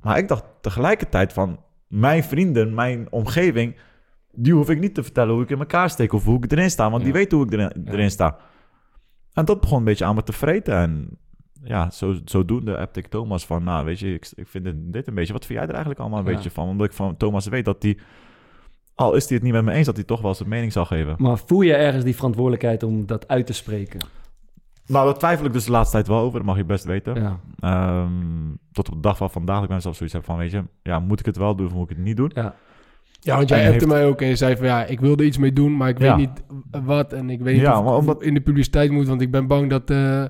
Maar ik dacht tegelijkertijd van, mijn vrienden, mijn omgeving, die hoef ik niet te vertellen hoe ik in elkaar steek of hoe ik erin sta, want die weten hoe ik erin, erin sta. En dat begon een beetje aan me te vreten en ja, zo, zodoende appte ik Thomas van, nou weet je, ik, ik vind dit, dit een beetje, wat vind jij er eigenlijk allemaal een beetje van? Omdat ik van Thomas weet dat hij, al is hij het niet met me eens, dat hij toch wel zijn mening zal geven.
Maar voel je ergens die verantwoordelijkheid om dat uit te spreken?
Nou, daar twijfel ik dus de laatste tijd wel over, dat mag je best weten.
Ja.
Ehm, tot op de dag van vandaag dat ik ben zelf zoiets heb van, weet je, ja, moet ik het wel doen of moet ik het niet doen?
Ja.
Ja, want jij
heeft-
mij ook en je zei van ja, ik wilde iets mee doen, maar ik
Ja.
weet niet wat. En ik weet niet
Ja,
of,
maar
of
omdat-
het in de publiciteit moet, want ik ben bang dat, eh,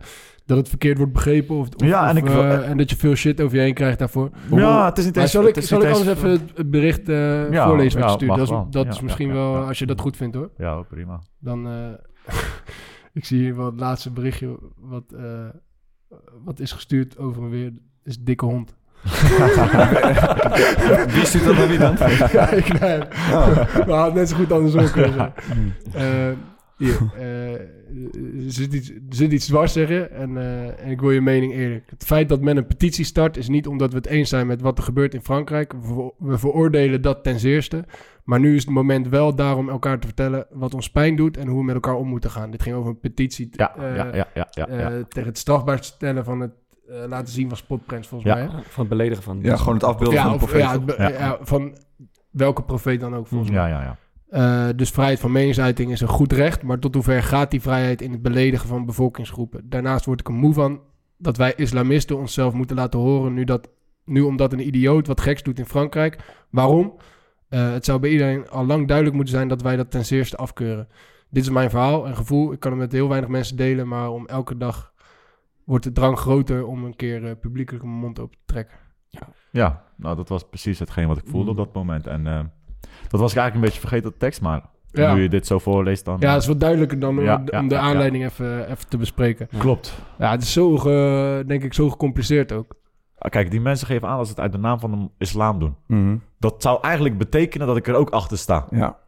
dat het verkeerd wordt begrepen. Of, of-
Ja, en
of,
ik wil-
eh, en dat je veel shit over je heen krijgt daarvoor.
Ja, het is niet eens...
zal ik, zal
niet
ik
eens-
anders even het, bericht eh,
Ja,
voorlezen wat
ja,
je stuurt? Dat is, dat
Ja,
is misschien
ja,
wel,
ja.
als je dat goed vindt hoor.
Ja, prima.
Dan, eh, (laughs) ik zie hier wel het laatste berichtje wat, eh, wat is gestuurd over en weer. is dikke hond. (laughs)
Wie stuurt dat naar wie dan? (laughs)
ja, ik nee. Maar had het net zo goed andersom (laughs) kunnen zijn. Eh, hier, eh, er, zit iets, er zit iets dwars zeggen en, eh, en ik wil je mening eerlijk. Het feit dat men een petitie start is niet omdat we het eens zijn met wat er gebeurt in Frankrijk. We, ver- we veroordelen dat ten zeerste. Maar nu is het moment wel daarom elkaar te vertellen wat ons pijn doet en hoe we met elkaar om moeten gaan. Dit ging over een petitie
Ja, ja, ja, ja, ja, ja.
tegen het strafbaar stellen van het eh, laten zien van spotprints volgens
Ja.
mij. hè?
Van het beledigen van...
Ja, gewoon het afbeelden
Ja,
van de
of-
profeet.
ja, het be-
Ja.
ja, van welke profeet dan ook volgens mij.
Ja, ja, ja.
Eh, dus vrijheid van meningsuiting is een goed recht, maar tot hoever gaat die vrijheid in het beledigen van bevolkingsgroepen? Daarnaast word ik er moe van dat wij islamisten onszelf moeten laten horen nu, dat, nu omdat een idioot wat geks doet in Frankrijk. Waarom? Eh, het zou bij iedereen al lang duidelijk moeten zijn dat wij dat ten zeerste afkeuren. Dit is mijn verhaal en gevoel. Ik kan het met heel weinig mensen delen, maar om elke dag wordt de drang groter om een keer eh, publiekelijk mijn mond open te trekken.
Ja, nou, dat was precies hetgeen wat ik voelde
Mm.
op dat moment. En eh, dat was ik eigenlijk een beetje vergeten, de tekst, maar
Ja.
nu je dit zo voorleest, dan...
Ja, het is wat duidelijker dan om,
Ja,
om
ja,
de
ja, ja.
aanleiding Even, even te bespreken.
Klopt.
Ja, het is zo, ge- denk ik, zo gecompliceerd ook.
Ah, Kijk, die mensen geven aan dat ze het uit de naam van de islam doen.
Mhm.
Dat zou eigenlijk betekenen dat ik er ook achter sta.
Ja,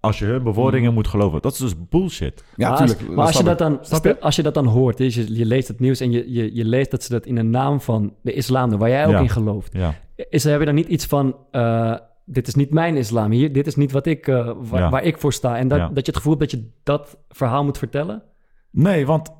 Als je hun bewoordingen moet geloven. Dat is dus bullshit.
ja
maar
tuurlijk.
maar als je, dat dan,
je?
als je dat dan hoort, je, je leest het nieuws en je, je, je leest dat ze dat in de naam van de islam doen, waar jij ook
Ja.
in gelooft.
Ja.
Is, heb je dan niet iets van, eh, dit is niet mijn islam hier, dit is niet wat ik, eh, waar,
Ja.
waar ik voor sta. En dat,
Ja.
dat je het gevoel hebt dat je dat verhaal moet vertellen?
Nee, want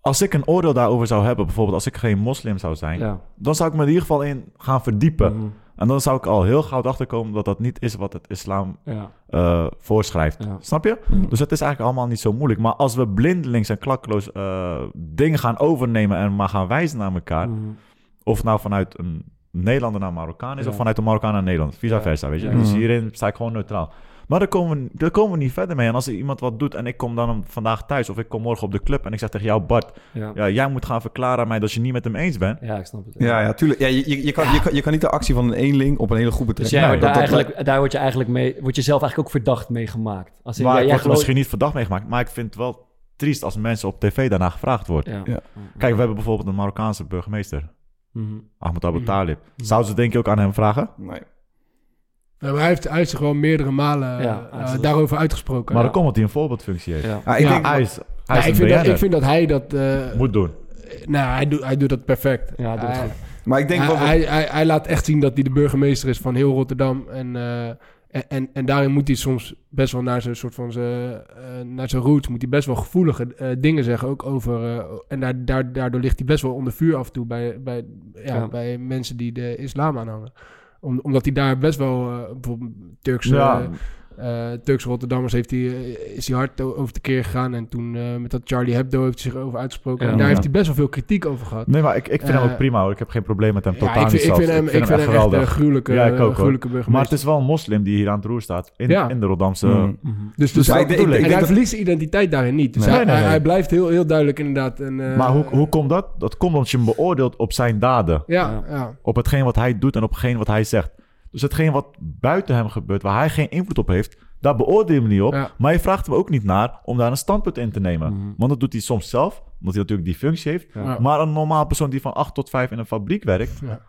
als ik een oordeel daarover zou hebben, bijvoorbeeld als ik geen moslim zou zijn,
Ja.
dan zou ik me in ieder geval in gaan verdiepen.
Mhm.
En dan zou ik al heel gauw achterkomen dat dat niet is wat het islam
ja.
eh, voorschrijft.
Ja.
Snap je?
Mhm.
Dus het is eigenlijk allemaal niet zo moeilijk. Maar als we blindelings en klakkeloos eh, dingen gaan overnemen en maar gaan wijzen naar elkaar,
Mhm.
of nou vanuit een Nederlander naar Marokkaan is,
Ja.
of vanuit een Marokkaan naar Nederland, vice
Ja.
versa, weet je.
Ja.
Dus
Mhm.
hierin sta ik gewoon neutraal. Maar daar komen, we, daar komen we niet verder mee. En als er iemand wat doet en ik kom dan vandaag thuis of ik kom morgen op de club en ik zeg tegen jou, Bart,
Ja.
ja, jij moet gaan verklaren aan mij dat je niet met hem eens bent.
ja, ik snap het.
Ja, ja, tuurlijk. Ja, je, je, je, kan, je, kan, je kan niet de actie van een eenling op een hele groep
Dus
betrekken.
jij
Nee,
wordt daar,
dat- dat-
eigenlijk, daar word je eigenlijk mee, word je zelf eigenlijk ook verdacht mee gemaakt. Als in,
Maar
jij-
ik
jij
word er misschien niet verdacht meegemaakt, maar ik vind het wel triest als mensen op tv daarna gevraagd wordt.
Ja.
Ja.
Kijk, we hebben bijvoorbeeld een Marokkaanse burgemeester,
Mhm.
Ahmed Abu
Mhm.
Talib. Zou ze denk je ook aan hem vragen?
Nee.
Maar hij heeft, hij heeft zich wel meerdere malen eh,
Ja,
eh, daarover uitgesproken.
Maar
Ja.
dan komt dat hij een voorbeeldfunctie heeft.
Ja.
Ah, ik
Ja,
denk,
Hij is, hij
Ja,
is
ik, vind dat,
BN'er.
ik vind dat hij dat... eh,
Moet doen.
nou, hij, doet, hij doet dat perfect.
Ja, hij doet het
hij,
goed.
maar ik denk
hij,
wel...
hij, hij, hij laat echt zien dat hij de burgemeester is van heel Rotterdam. En, eh, en, en, en daarin moet hij soms best wel naar zijn soort van zijn, eh, naar zijn roots, moet hij best wel gevoelige eh, dingen zeggen. Ook over. eh, en daar, daar, daardoor ligt hij best wel onder vuur af en toe bij, bij, ja,
Ja.
bij mensen die de islam aanhangen. Om, omdat hij daar best wel eh, bijvoorbeeld Turkse.
Ja.
eh, Turkse Rotterdammers heeft hij, eh, is hij hard over de keer gegaan. En toen eh, met dat Charlie Hebdo heeft hij zich over uitgesproken.
Ja.
en daar
Ja.
heeft hij best wel veel kritiek over gehad.
Nee, maar ik, ik vind hem ook prima hoor. Ik heb geen probleem met hem.
Ja,
Totaal
ik, vind,
niet
ik vind hem, ik vind hem, echt een gruwelijke,
Ja, ik ook, hoor.
gruwelijke burgemeester.
Maar het is wel een moslim die hier aan het roer staat. In,
Ja.
in de Rotterdamse...
Mm.
Mhm.
Dus, dus dat
ik
En hij
dat-
verliest zijn identiteit daarin niet. Dus
Nee.
hij,
Nee, nee,
hij- blijft heel, heel duidelijk inderdaad. Eh,
Maar hoe, hoe komt dat? Dat komt omdat je hem beoordeelt op zijn daden.
Ja.
Op hetgeen wat hij doet en op hetgeen wat hij zegt. Dus hetgeen wat buiten hem gebeurt, waar hij geen invloed op heeft, daar beoordeel je hem niet op.
Ja.
Maar je vraagt hem ook niet naar om daar een standpunt in te nemen.
Mhm.
Want dat doet hij soms zelf, omdat hij natuurlijk die functie heeft.
Ja.
Maar een normaal persoon die van 8 tot 5 in een fabriek werkt,
Ja.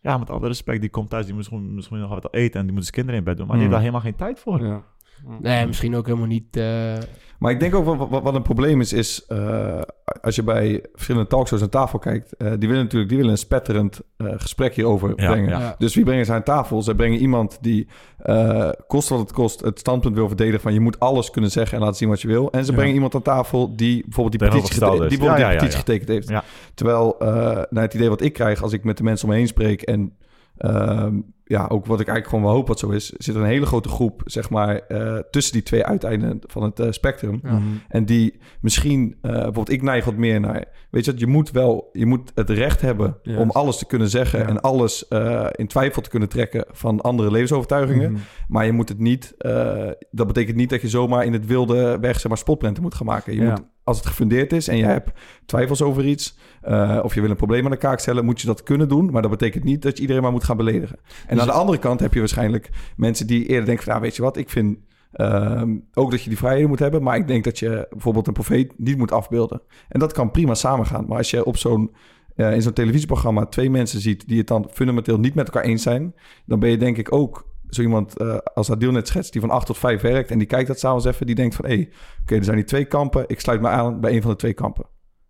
ja, met alle respect, die komt thuis, die moet misschien, misschien nog wat eten en die moet zijn kinderen in bed doen. Maar die
Mhm.
heeft daar helemaal geen tijd voor.
Ja.
Nee, misschien ook helemaal niet. eh,
Maar ik denk ook wat, wat een probleem is, is eh, als je bij verschillende talkshows aan tafel kijkt, eh, die willen natuurlijk die willen een spetterend eh, gesprek hierover
Ja,
brengen.
ja.
Dus wie brengen ze aan tafel? Ze brengen iemand die, eh, kost wat het kost, het standpunt wil verdedigen van je moet alles kunnen zeggen en laten zien wat je wil. En ze
Ja.
brengen iemand aan tafel die bijvoorbeeld die petitie, gete- die, bijvoorbeeld
Ja,
die
ja, ja,
petitie getekend heeft.
Ja.
Terwijl, eh naar het idee wat ik krijg als ik met de mensen om me heen spreek en ehm, ja, ook wat ik eigenlijk gewoon wel hoop wat zo is, zit een hele grote groep, zeg maar, eh, tussen die twee uiteinden van het eh, spectrum.
Ja.
En die misschien, eh, bijvoorbeeld, ik neig wat meer naar, weet je, wat, je moet wel, je moet het recht hebben om alles te kunnen zeggen
Ja.
en alles eh, in twijfel te kunnen trekken van andere levensovertuigingen.
Mhm.
Maar je moet het niet, eh, dat betekent niet dat je zomaar in het wilde weg, zeg maar, spotprenten moet gaan maken. Je
Ja.
moet, als het gefundeerd is en je hebt twijfels over iets, eh, of je wil een probleem aan de kaak stellen, moet je dat kunnen doen. Maar dat betekent niet dat je iedereen maar moet gaan beledigen. En
Dus-
aan de andere kant heb je waarschijnlijk mensen die eerder denken van, nou, weet je wat, ik vind ehm, ook dat je die vrijheden moet hebben, maar ik denk dat je bijvoorbeeld een profeet niet moet afbeelden. En dat kan prima samengaan. Maar als je op zo'n eh, in zo'n televisieprogramma twee mensen ziet die het dan fundamenteel niet met elkaar eens zijn, dan ben je denk ik ook zo iemand eh, als Adil net schetst, die van 8 tot 5 werkt en die kijkt dat s'avonds even, die denkt van hé, hey, oké, er zijn die twee kampen, ik sluit me aan bij een van de twee kampen.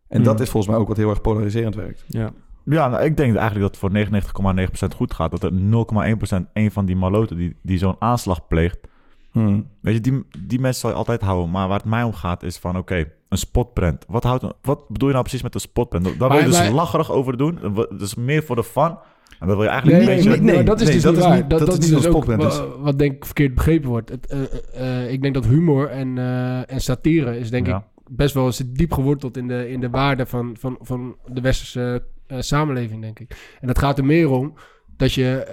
En
Hmm.
dat is volgens mij ook wat heel erg polariserend werkt.
Ja.
Ja, nou, ik denk eigenlijk dat het voor 99,9% goed gaat. Dat er 0,1% een van die maloten die, die zo'n aanslag pleegt.
Hmm.
Weet je, die, die mensen zal je altijd houden. Maar waar het mij om gaat is van, oké, een spotprint. Wat, houdt, wat bedoel je nou precies met een spotprint? Daar wil je dus lacherig over doen. Dat is meer voor de fun. En dat wil je eigenlijk
Nee,
een
nee, nee, dat is dus
dat
niet
is
waar.
niet-
dat,
dat
dat
is
is
niet
dus ook
is.
wa- wat denk ik verkeerd begrepen wordt. Het, eh, eh, ik denk dat humor en, eh, en satire is denk
Ja.
ik best wel zit diep geworteld in de, in de waarde van, van, van de westerse samenleving, denk ik. En dat gaat er meer om dat je,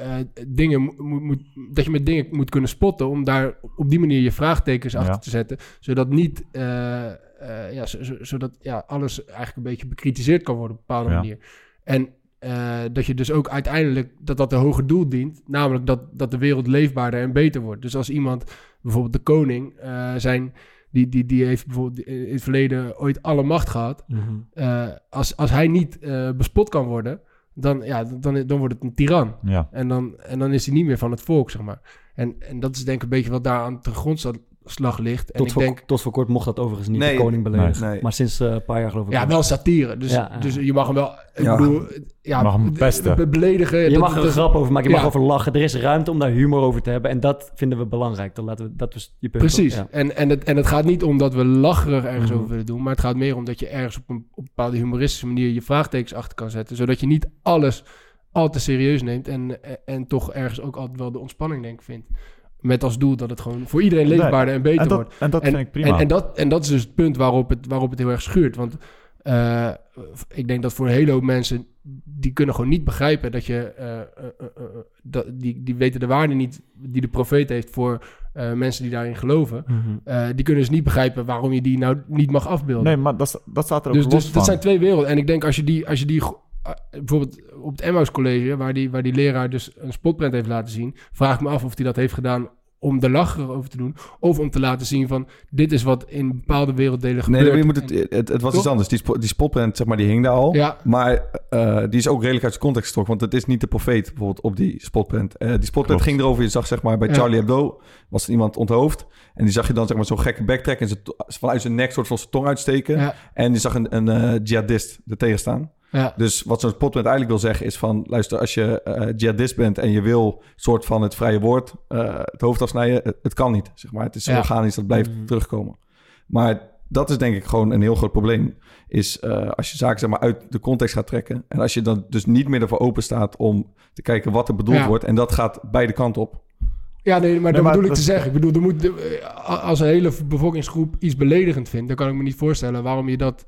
dingen mo- moet, moet, dat je met dingen moet kunnen spotten om daar op die manier je vraagtekens achter te zetten, zodat niet... ja, zo- zo- zodat ja, alles eigenlijk een beetje bekritiseerd kan worden op een bepaalde
Ja.
manier. En eh, dat je dus ook uiteindelijk dat dat een hoger doel dient. Namelijk dat, dat de wereld leefbaarder en beter wordt. Dus als iemand, bijvoorbeeld de koning, eh, zijn, die, die, die heeft bijvoorbeeld in het verleden ooit alle macht gehad.
Mhm.
Eh, als, als hij niet bespot kan worden, dan, ja, dan, dan wordt het een tiran.
Ja.
En dan, en dan is hij niet meer van het volk, zeg maar. En, en dat is denk ik een beetje wat daar aan de ligt. En
Tot,
ik
voor,
denk,
tot voor kort mocht dat overigens niet
Nee,
de koning beledigen.
nee.
Maar sinds eh, een paar jaar geloof ik
ja, wel satire. Dus,
Ja,
dus je mag hem wel, ik
Ja.
bedoel, ja,
Mag hem pesten.
be- beledigen.
Je
dat-
mag er een grap over maken, je mag over lachen. Er is ruimte om daar humor over te hebben. En dat vinden we belangrijk. Dan laten we, dat is je punt.
Precies. En, en, het, en het gaat niet om dat we lacherig ergens
Mhm.
over willen doen. Maar het gaat meer om dat je ergens op een, op een bepaalde humoristische manier je vraagtekens achter kan zetten. Zodat je niet alles al te serieus neemt. En, en, en toch ergens ook altijd wel de ontspanning, denk ik, vindt. Met als doel dat het gewoon voor iedereen
Nee,
leefbaarder en beter
En
wordt.
en dat
En-
vind ik prima.
En, en, dat, en dat is dus het punt waarop het, waarop het heel erg schuurt. Want eh, ik denk dat voor een hele hoop mensen... die kunnen gewoon niet begrijpen dat je... eh, eh, dat, die, die weten de waarde niet die de profeet heeft... voor mensen die daarin geloven.
Mhm.
Die kunnen dus niet begrijpen waarom je die nou niet mag afbeelden.
nee, maar dat, dat staat er ook
dus
los
dus
van.
dat zijn twee werelden. En ik denk als je die... Als je die bijvoorbeeld op het Emmaus College... Waar die, waar die leraar dus een spotprint heeft laten zien... vraag ik me af of hij dat heeft gedaan om er lacherig over te doen. Of om te laten zien van... dit is wat in bepaalde werelddelen
Nee,
gebeurt.
maar je moet het, het, het was
Toch?
iets anders. Die, spo- die spotprint, zeg maar, die hing daar al.
Ja,
Maar eh, die is ook redelijk uit zijn context getrokken. Want het is niet de profeet bijvoorbeeld op die spotprint. Eh, die spotprint
Klopt.
ging erover. Je zag zeg maar bij
Ja.
Charlie Hebdo was er iemand onthoofd. En die zag je dan zeg maar zo'n gekke backtrack en zijn to- vanuit zijn nek soort van zijn tong uitsteken.
ja,
En die zag een, een eh, jihadist er tegen staan.
Ja.
Dus wat zo'n spotprint eigenlijk wil zeggen is van... luister, als je eh jihadist bent en je wil soort van het vrije woord... eh, het hoofd afsnijden, het, het kan niet. Zeg maar. Het is zo
Ja.
organisch, dat blijft
Mhm.
terugkomen. Maar dat is denk ik gewoon een heel groot probleem. Is eh, als je zaken zeg maar, uit de context gaat trekken... en als je dan dus niet meer ervoor open staat om te kijken wat er bedoeld
Ja.
wordt... en dat gaat beide kanten op.
Ja, nee, maar dat
maar
bedoel ik te zeggen. Ik bedoel, er moet, als een hele bevolkingsgroep iets beledigend vindt, dan kan ik me niet voorstellen waarom je dat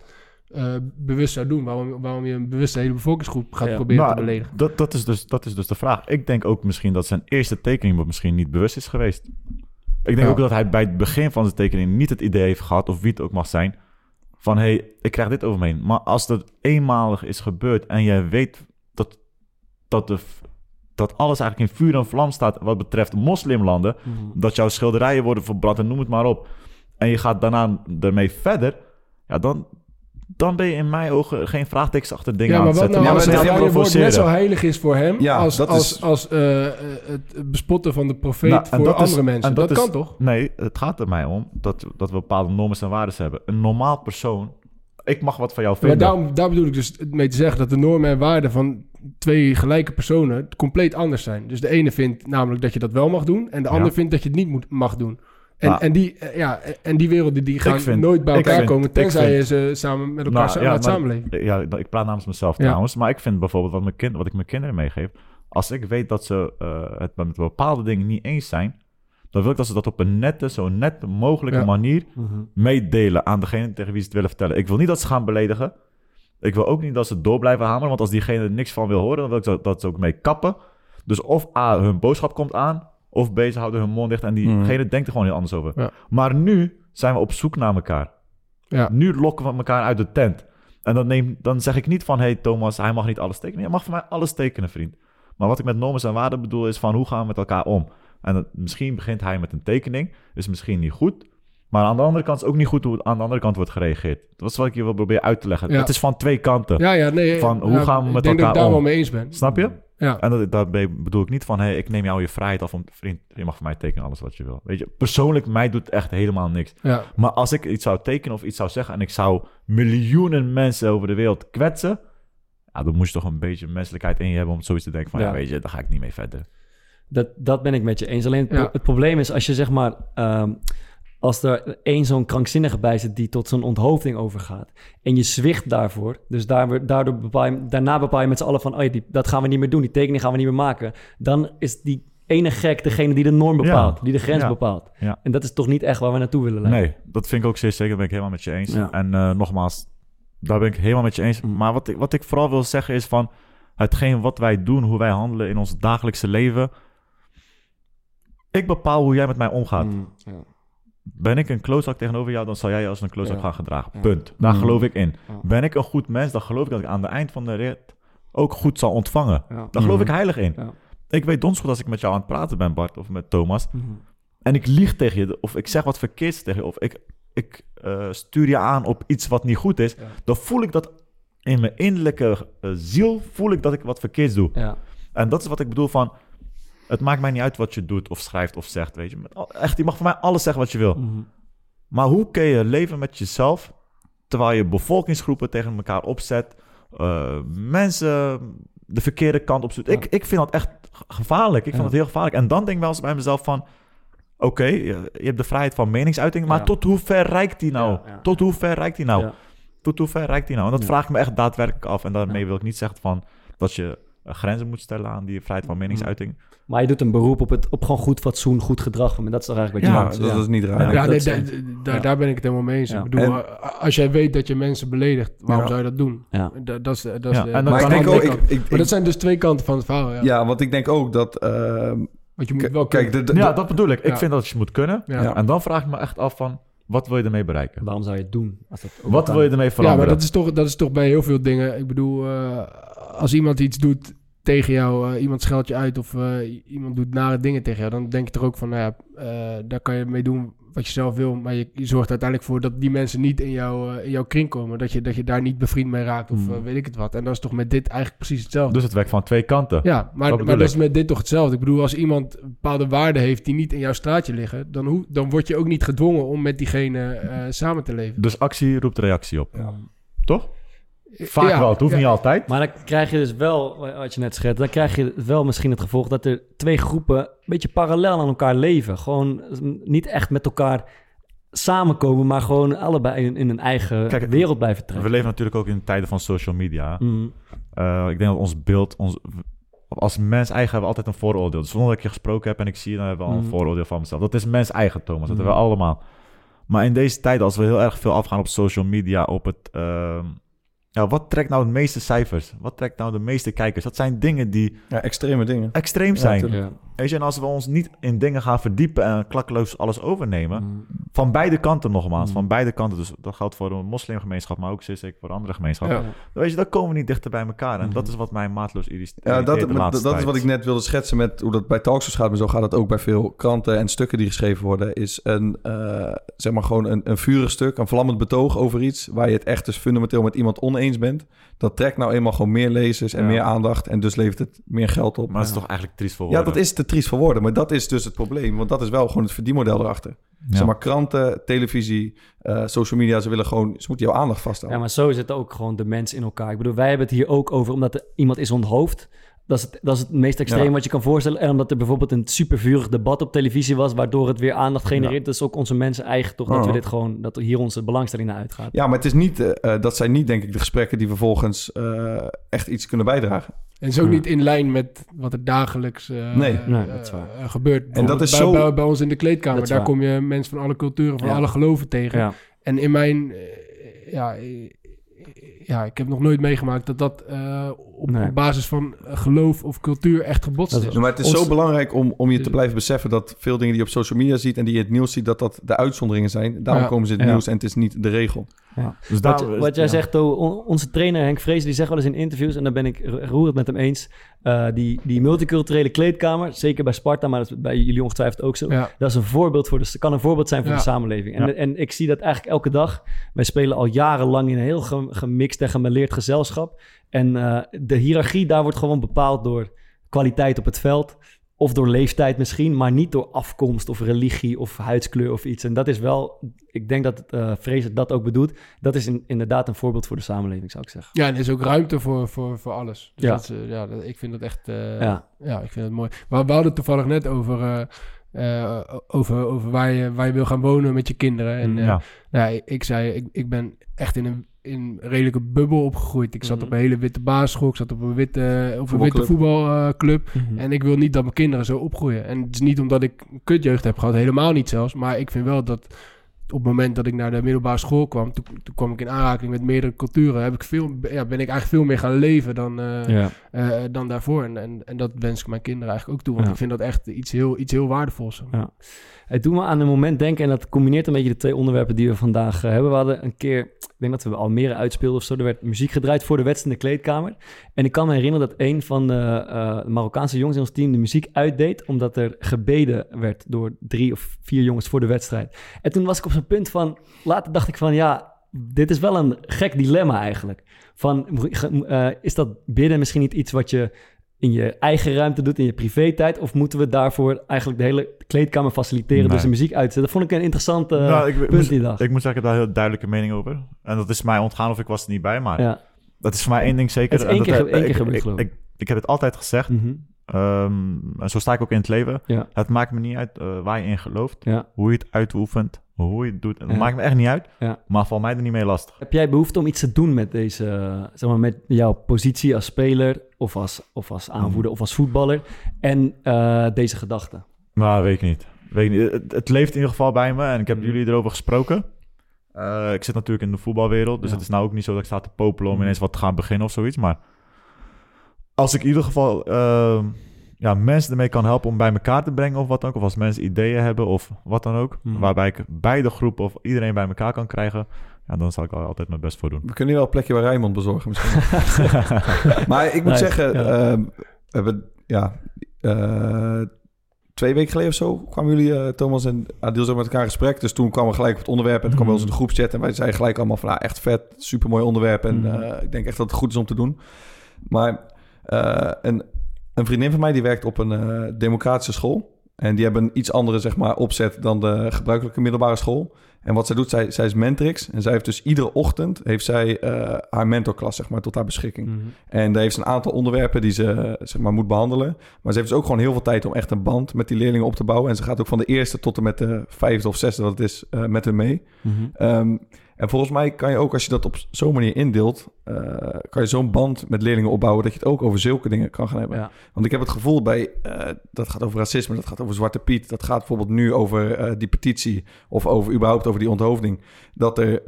eh, bewust zou doen. Waarom, waarom je een bewuste hele bevolkingsgroep gaat
Ja.
proberen
Nou,
te beledigen.
Dat, dat, is dus, dat is dus de vraag. Ik denk ook misschien dat zijn eerste tekening misschien niet bewust is geweest. Ik denk
Ja.
ook dat hij bij het begin van zijn tekening niet het idee heeft gehad, of wie het ook mag zijn, van hé, hey, ik krijg dit over me heen. Maar als dat eenmalig is gebeurd en jij weet dat, dat, de, dat alles eigenlijk in vuur en vlam staat wat betreft moslimlanden,
Mhm.
dat jouw schilderijen worden verbrand en noem het maar op, en je gaat daarna ermee verder, ja, dan, dan ben je in mijn ogen geen vraagtekens achter dingen
Ja,
aan
maar
het
wat
zetten.
nou
Ja,
als
maar
het
nee,
vrije woord net zo heilig is voor hem
Ja,
als,
dat
als,
is-
als eh, eh, het bespotten van de profeet
Nou,
voor
is-
andere mensen.
en
Dat,
dat is-
kan toch?
Nee, het gaat er mij om dat, dat we bepaalde normen en waarden hebben. Een normaal persoon, ik mag wat van jou
Maar
vinden.
daarom, daar bedoel ik dus mee te zeggen dat de normen en waarden van twee gelijke personen compleet anders zijn. Dus de ene vindt namelijk dat je dat wel mag doen en de
Ja.
ander vindt dat je het niet moet, mag doen. En,
Nou.
en, die, eh, ja, en die werelden die gaan
vind-
nooit bij elkaar
vind-
komen,
ik
tenzij
vind-
je ze samen met elkaar
Nou,
sa-
ja,
laat samenleven.
Ja, ik praat namens mezelf
Ja.
trouwens. Maar ik vind bijvoorbeeld wat, mijn kind, wat ik mijn kinderen meegeef. Als ik weet dat ze eh, het met bepaalde dingen niet eens zijn, dan wil ik dat ze dat op een nette, zo net mogelijke
Ja.
manier
Mhm.
meedelen aan degene tegen wie ze het willen vertellen. Ik wil niet dat ze gaan beledigen. Ik wil ook niet dat ze door blijven hameren, want als diegene er niks van wil horen, dan wil ik dat, dat ze ook mee kappen. Dus of A, hun boodschap komt aan, of B, ze houden hun mond dicht en diegene denkt er gewoon heel anders over.
Ja.
Maar nu zijn we op zoek naar elkaar.
Ja.
Nu lokken we elkaar uit de tent. En dan, neem, dan zeg ik niet van, hey Thomas, hij mag niet alles tekenen. Hij mag voor mij alles tekenen, vriend. Maar wat ik met normen en waarden bedoel is van, hoe gaan we met elkaar om? En dat- misschien begint hij met een tekening, is misschien niet goed. Maar aan de andere kant is het ook niet goed hoe aan de andere kant wordt gereageerd. Dat is wat ik je wil proberen uit te leggen.
Ja.
Het is van twee kanten.
Ja, ja, nee.
Van, hoe gaan we
ik
met
denk dat
elkaar
ik daar
om?
wel mee eens ben.
Snap je?
Ja.
En dat, daarbij bedoel ik niet van, hey, ik neem jou je vrijheid af om, vriend, je mag voor mij tekenen alles wat je wil. Weet je, persoonlijk, mij doet echt helemaal niks.
Ja.
Maar als ik iets zou tekenen of iets zou zeggen en ik zou miljoenen mensen over de wereld kwetsen, ja, dan moest je toch een beetje menselijkheid in je hebben om zoiets te denken van, ja,
Ja.
weet je, daar ga ik niet mee verder.
Dat, dat ben ik met je eens. Alleen het,
Ja.
het probleem is als je zeg maar... ehm, als er één zo'n krankzinnige bij zit die tot zo'n onthoofding overgaat... en je zwicht daarvoor, dus daar, daardoor bepaal je, daarna bepaal je met z'n allen van... Oh ja, die, dat gaan we niet meer doen, die tekening gaan we niet meer maken... dan is die ene gek degene die de norm bepaalt, die de grens
Ja.
bepaalt.
Ja.
En dat is toch niet echt waar we naartoe willen leiden?
Nee, dat vind ik ook zeer zeker. Dat ben ik helemaal met je eens.
Ja.
En eh, nogmaals, daar ben ik helemaal met je eens.
Mm.
Maar wat ik, wat ik vooral wil zeggen is van... hetgeen wat wij doen, hoe wij handelen in ons dagelijkse leven... ik bepaal hoe jij met mij omgaat.
Mm, ja.
Ben ik een klootzak tegenover jou, dan zal jij je als een klootzak
Ja.
gaan gedragen.
Ja.
Punt. Daar
Mm.
geloof ik in.
Ja.
Ben ik een goed mens, dan geloof ik dat ik aan het eind van de rit ook goed zal ontvangen.
Ja.
Daar geloof ik heilig in.
Ja.
Ik weet dons goed als ik met jou aan het praten ben, Bart, of met Thomas.
Mhm.
En ik lieg tegen je, of ik zeg wat verkeerds tegen je, of ik, ik eh, stuur je aan op iets wat niet goed is.
Ja.
Dan voel ik dat in mijn innerlijke eh, ziel, voel ik dat ik wat verkeerds doe.
Ja.
En dat is wat ik bedoel van, het maakt mij niet uit wat je doet, of schrijft, of zegt, weet je. Echt, je mag voor mij alles zeggen wat je wil.
Mhm.
Maar hoe kun je leven met jezelf terwijl je bevolkingsgroepen tegen elkaar opzet, eh, mensen de verkeerde kant op zoekt?
Ja.
Ik, ik vind dat echt gevaarlijk. Ik vind dat heel gevaarlijk. En dan denk ik wel eens bij mezelf van, oké, je, je hebt de vrijheid van meningsuiting, maar
Ja.
tot hoe ver reikt die nou? Tot hoe ver reikt die nou? Tot hoe ver reikt die nou? En dat vraag ik me echt daadwerkelijk af. En daarmee wil ik niet zeggen van dat je eh, grenzen moet stellen aan die vrijheid van meningsuiting.
Maar je doet een beroep op, het, op gewoon goed fatsoen, goed gedrag. En dat is toch eigenlijk wat je
Ja,
doet.
dat, dat is niet raar.
Ja,
Ja, nee,
dat
da-
zijn-
da- daar-
ja.
daar ben ik het helemaal mee eens.
Ja.
Ik bedoel,
En-
eh, als jij weet dat je mensen beledigt, waarom
Ja.
zou je dat doen?
Ja.
Da- dat is, dat is
Ja, en
maar
is
ik denk ook, ik,
maar dat
ik-
zijn dus twee kanten van het verhaal. Ja.
ja, want ik denk ook dat... ehm,
Want je moet wel
kijk,
kunnen.
de, de-
Ja, dat bedoel ik. Ik
Ja.
vind dat je moet kunnen.
Ja.
Ja.
En dan vraag ik me echt af van, wat wil je ermee bereiken?
Waarom zou je het doen? Als dat
Wat wil je ermee
Ja,
veranderen?
maar dat is, toch, dat is toch bij heel veel dingen. Ik bedoel, eh, als iemand iets doet tegen jou, eh, iemand scheldt je uit of eh, iemand doet nare dingen tegen jou, dan denk je er ook van, nou ja, eh, daar kan je mee doen wat je zelf wil, maar je, je zorgt uiteindelijk voor dat die mensen niet in, jou, in jouw kring komen, dat je, dat je daar niet bevriend mee raakt of
Hmm.
weet ik het wat. En dat is toch met dit eigenlijk precies hetzelfde.
Dus het werkt van twee kanten.
ja, maar, maar dat
ik.
is met dit toch hetzelfde. Ik bedoel, als iemand bepaalde waarden heeft die niet in jouw straatje liggen, dan, hoe, dan word je ook niet gedwongen om met diegene eh, samen te leven.
Dus actie roept reactie op.
Ja.
Toch? Vaak
Ja,
wel, het hoeft
ja.
niet altijd.
Maar dan krijg je dus wel, wat je net schetst, dan krijg je wel misschien het gevolg dat er twee groepen een beetje parallel aan elkaar leven. Gewoon niet echt met elkaar samenkomen, maar gewoon allebei in, in een eigen
Kijk,
wereld blijven
We
trekken.
leven natuurlijk ook in tijden van social media.
Mm,
Eh, ik denk dat ons beeld, ons, als mens eigen hebben we altijd een vooroordeel. Dus zonder dat ik je gesproken heb en ik zie je, dan hebben we al een
Mhm.
vooroordeel van mezelf. Dat is mens eigen, Thomas. Dat
Mhm.
hebben we allemaal. Maar in deze tijd, als we heel erg veel afgaan op social media, op het... ehm, ja, wat trekt nou de meeste cijfers? Wat trekt nou de meeste kijkers? Dat zijn dingen die
ja, extreme dingen.
extreem zijn.
ja.
Weet je, en als we ons niet in dingen gaan verdiepen en klakkeloos alles overnemen,
Mm.
van beide kanten nogmaals,
Mm.
van beide kanten, dus dat geldt voor de moslimgemeenschap, maar ook zeker voor de andere gemeenschap.
Ja.
Weet je, dan komen we niet dichter bij elkaar. En dat is wat mij maatloos irriteert.
Ja, dat, maar
laatste
dat is wat ik net wilde schetsen met hoe dat bij talkshows gaat. Maar zo gaat het ook bij veel kranten en stukken die geschreven worden. Is een, eh, zeg maar gewoon een, een vurig stuk, een vlammend betoog over iets... waar je het echt dus fundamenteel met iemand oneens bent. Dat trekt nou eenmaal gewoon meer lezers en
Ja.
meer aandacht. En dus levert het meer geld op.
Maar dat is toch eigenlijk triest voor
Ja, dat is te triest voor woorden. Maar dat is dus het probleem. Want dat is wel gewoon het verdienmodel erachter.
Ja.
Zeg maar kranten, televisie, eh, social media. Ze willen gewoon... Ze moeten jouw aandacht vasthouden.
Ja, maar zo zitten ook gewoon de mensen in elkaar. Ik bedoel, wij hebben het hier ook over omdat er iemand is onthoofd. Dat is het, dat is het meest extreem
Ja.
wat je kan voorstellen. En omdat er bijvoorbeeld een supervurig debat op televisie was, waardoor het weer aandacht genereert. Dat is ook onze mensen eigen toch, dat
Oh.
we dit gewoon, dat hier onze belangstelling naar uitgaat.
Ja, maar het is niet, eh, eh, dat zijn niet, denk ik, de gesprekken die vervolgens eh, echt iets kunnen bijdragen.
En is ook
Ja.
niet in lijn met wat er dagelijks
Nee.
Nee, dat is waar.
gebeurt.
En dat is
bij,
zo-
Bij, bij ons in de kleedkamer, daar
waar.
kom je mensen van alle culturen, van
Ja.
alle geloven tegen.
Ja.
En in mijn... ja, ja, ik heb nog nooit meegemaakt dat dat eh, op,
Nee.
op basis van geloof of cultuur echt gebotst is.
Ja, maar het is
Ons-
zo belangrijk om, om je te blijven beseffen dat veel dingen die je op social media ziet en die je in het nieuws ziet, dat dat de uitzonderingen zijn. Daarom
Ja.
komen ze in het
Ja.
nieuws en het is niet de regel.
Dus
Wat, wat jij
ja.
zegt, on- onze trainer Henk Vrees, die zegt wel eens in interviews, en daar ben ik ro- roerend met hem eens, eh, die, die multiculturele kleedkamer, zeker bij Sparta, maar dat is bij jullie ongetwijfeld ook zo,
Ja.
dat is een voorbeeld voor de, kan een voorbeeld zijn voor
Ja.
de samenleving. En,
Ja.
en ik zie dat eigenlijk elke dag. Wij spelen al jarenlang in een heel ge- gemixt en gemêleerd gezelschap. En eh, de hiërarchie daar wordt gewoon bepaald door kwaliteit op het veld. Of door leeftijd misschien, maar niet door afkomst of religie of huidskleur of iets. En dat is wel, ik denk dat uh, Vrees het dat ook bedoelt. Dat is in- inderdaad een voorbeeld voor de samenleving, zou ik zeggen.
Ja, en er is ook ruimte voor, voor, voor alles. Dus
Ja.
dat eh, ja, dat- ik vind dat echt... eh,
Ja.
ja. ik vind het mooi. Maar we hadden toevallig net over, eh, eh, over, over waar, je, waar je wil gaan wonen met je kinderen. En eh,
Ja.
nou, ik, ik zei, ik, ik ben echt in een, in een redelijke bubbel opgegroeid. Ik zat
Mhm.
op een hele witte basisschool. Ik zat op een witte, op een witte
Voetbalclub.
Mhm.
En ik wil niet dat mijn kinderen zo opgroeien. En het is niet omdat ik een kutjeugd heb gehad, helemaal niet zelfs. Maar ik vind wel dat op het moment dat ik naar de middelbare school kwam, toen, toen kwam ik in aanraking met meerdere culturen. Heb ik veel, ja, ben ik eigenlijk veel meer gaan leven dan, eh,
ja.
eh, dan daarvoor. En, en, en dat wens ik mijn kinderen eigenlijk ook toe. Want
Ja.
ik vind dat echt iets heel, iets heel waardevols.
Ja. Het doet me aan een moment denken, en dat combineert een beetje de twee onderwerpen die we vandaag eh, hebben. We hadden een keer, denk dat we Almere uitspeelden of zo, er werd muziek gedraaid voor de wedstrijd in de kleedkamer. En ik kan me herinneren dat een van de eh, Marokkaanse jongens in ons team de muziek uitdeed, omdat er gebeden werd door drie of vier jongens voor de wedstrijd. En toen was ik op zo'n punt van, later dacht ik van, ja, dit is wel een gek dilemma eigenlijk. Van, eh, is dat bidden misschien niet iets wat je in je eigen ruimte doet, in je privé-tijd? Of moeten we daarvoor eigenlijk de hele kleedkamer faciliteren
Nee.
dus de muziek uitzetten? Dat vond ik een interessant eh,
Nou, ik,
punt
moest,
die dag.
ik moet zeggen, ik heb daar een heel duidelijke mening over. En dat is mij ontgaan of ik was er niet bij, maar
ja.
dat is voor mij één ding zeker.
Het is één
en
keer
dat-
één
ik-
keer gebeurd,
ik,
geloof
ik, ik heb het altijd gezegd.
Mhm.
Ehm, en zo sta ik ook in het leven.
Ja.
Het maakt me niet uit eh, waar je in gelooft,
Ja.
hoe je het uitoefent, hoe je het doet. Het
Ja.
maakt me echt niet uit, maar val mij er niet mee lastig.
Heb jij behoefte om iets te doen met deze, zeg maar, met jouw positie als speler of als, of als aanvoerder of als voetballer en eh, deze gedachte?
Nou, weet ik niet. Weet ik niet. Het, het leeft in ieder geval bij me en ik heb
Mhm.
jullie erover gesproken. Eh, ik zit natuurlijk in de voetbalwereld, dus het is nou ook niet zo dat ik sta te popelen om
Mhm.
ineens wat te gaan beginnen of zoiets. Maar als ik in ieder geval ehm, ja, mensen ermee kan helpen om bij elkaar te brengen of wat dan ook, of als mensen ideeën hebben of wat dan ook,
Mhm.
waarbij ik beide groepen of iedereen bij elkaar kan krijgen, ja, dan zal ik er altijd mijn best voor doen.
We kunnen hier wel een plekje bij Rijmond bezorgen misschien. (laughs) maar ik moet zeggen,
ja.
ehm, we hebben ja, eh, twee weken geleden of zo kwamen jullie, eh, Thomas en Adil, zo met elkaar in gesprek. Dus toen kwamen we gelijk op het onderwerp en toen kwam bij ons in de groepchat en wij zeiden gelijk allemaal van, nou, echt vet, supermooi onderwerp en
Mhm.
eh, ik denk echt dat het goed is om te doen. Maar een, een vriendin van mij die werkt op een eh, democratische school en die hebben een iets andere zeg maar opzet dan de gebruikelijke middelbare school. En wat zij doet, zij, zij is mentrix. En zij heeft dus iedere ochtend heeft zij, eh, haar mentorklas zeg maar, tot haar beschikking.
Mhm.
En daar heeft ze een aantal onderwerpen die ze eh, zeg maar, moet behandelen. Maar ze heeft dus ook gewoon heel veel tijd om echt een band met die leerlingen op te bouwen. En ze gaat ook van de eerste tot en met de vijfde of zesde, dat het is, eh, met hen mee.
Mhm.
Ehm, en volgens mij kan je ook, als je dat op zo'n manier indeelt... eh, kan je zo'n band met leerlingen opbouwen... dat je het ook over zulke dingen kan gaan hebben.
Ja.
Want ik heb het gevoel bij... eh, dat gaat over racisme, dat gaat over Zwarte Piet... dat gaat bijvoorbeeld nu over eh, die petitie... of over überhaupt over die onthoofding... dat er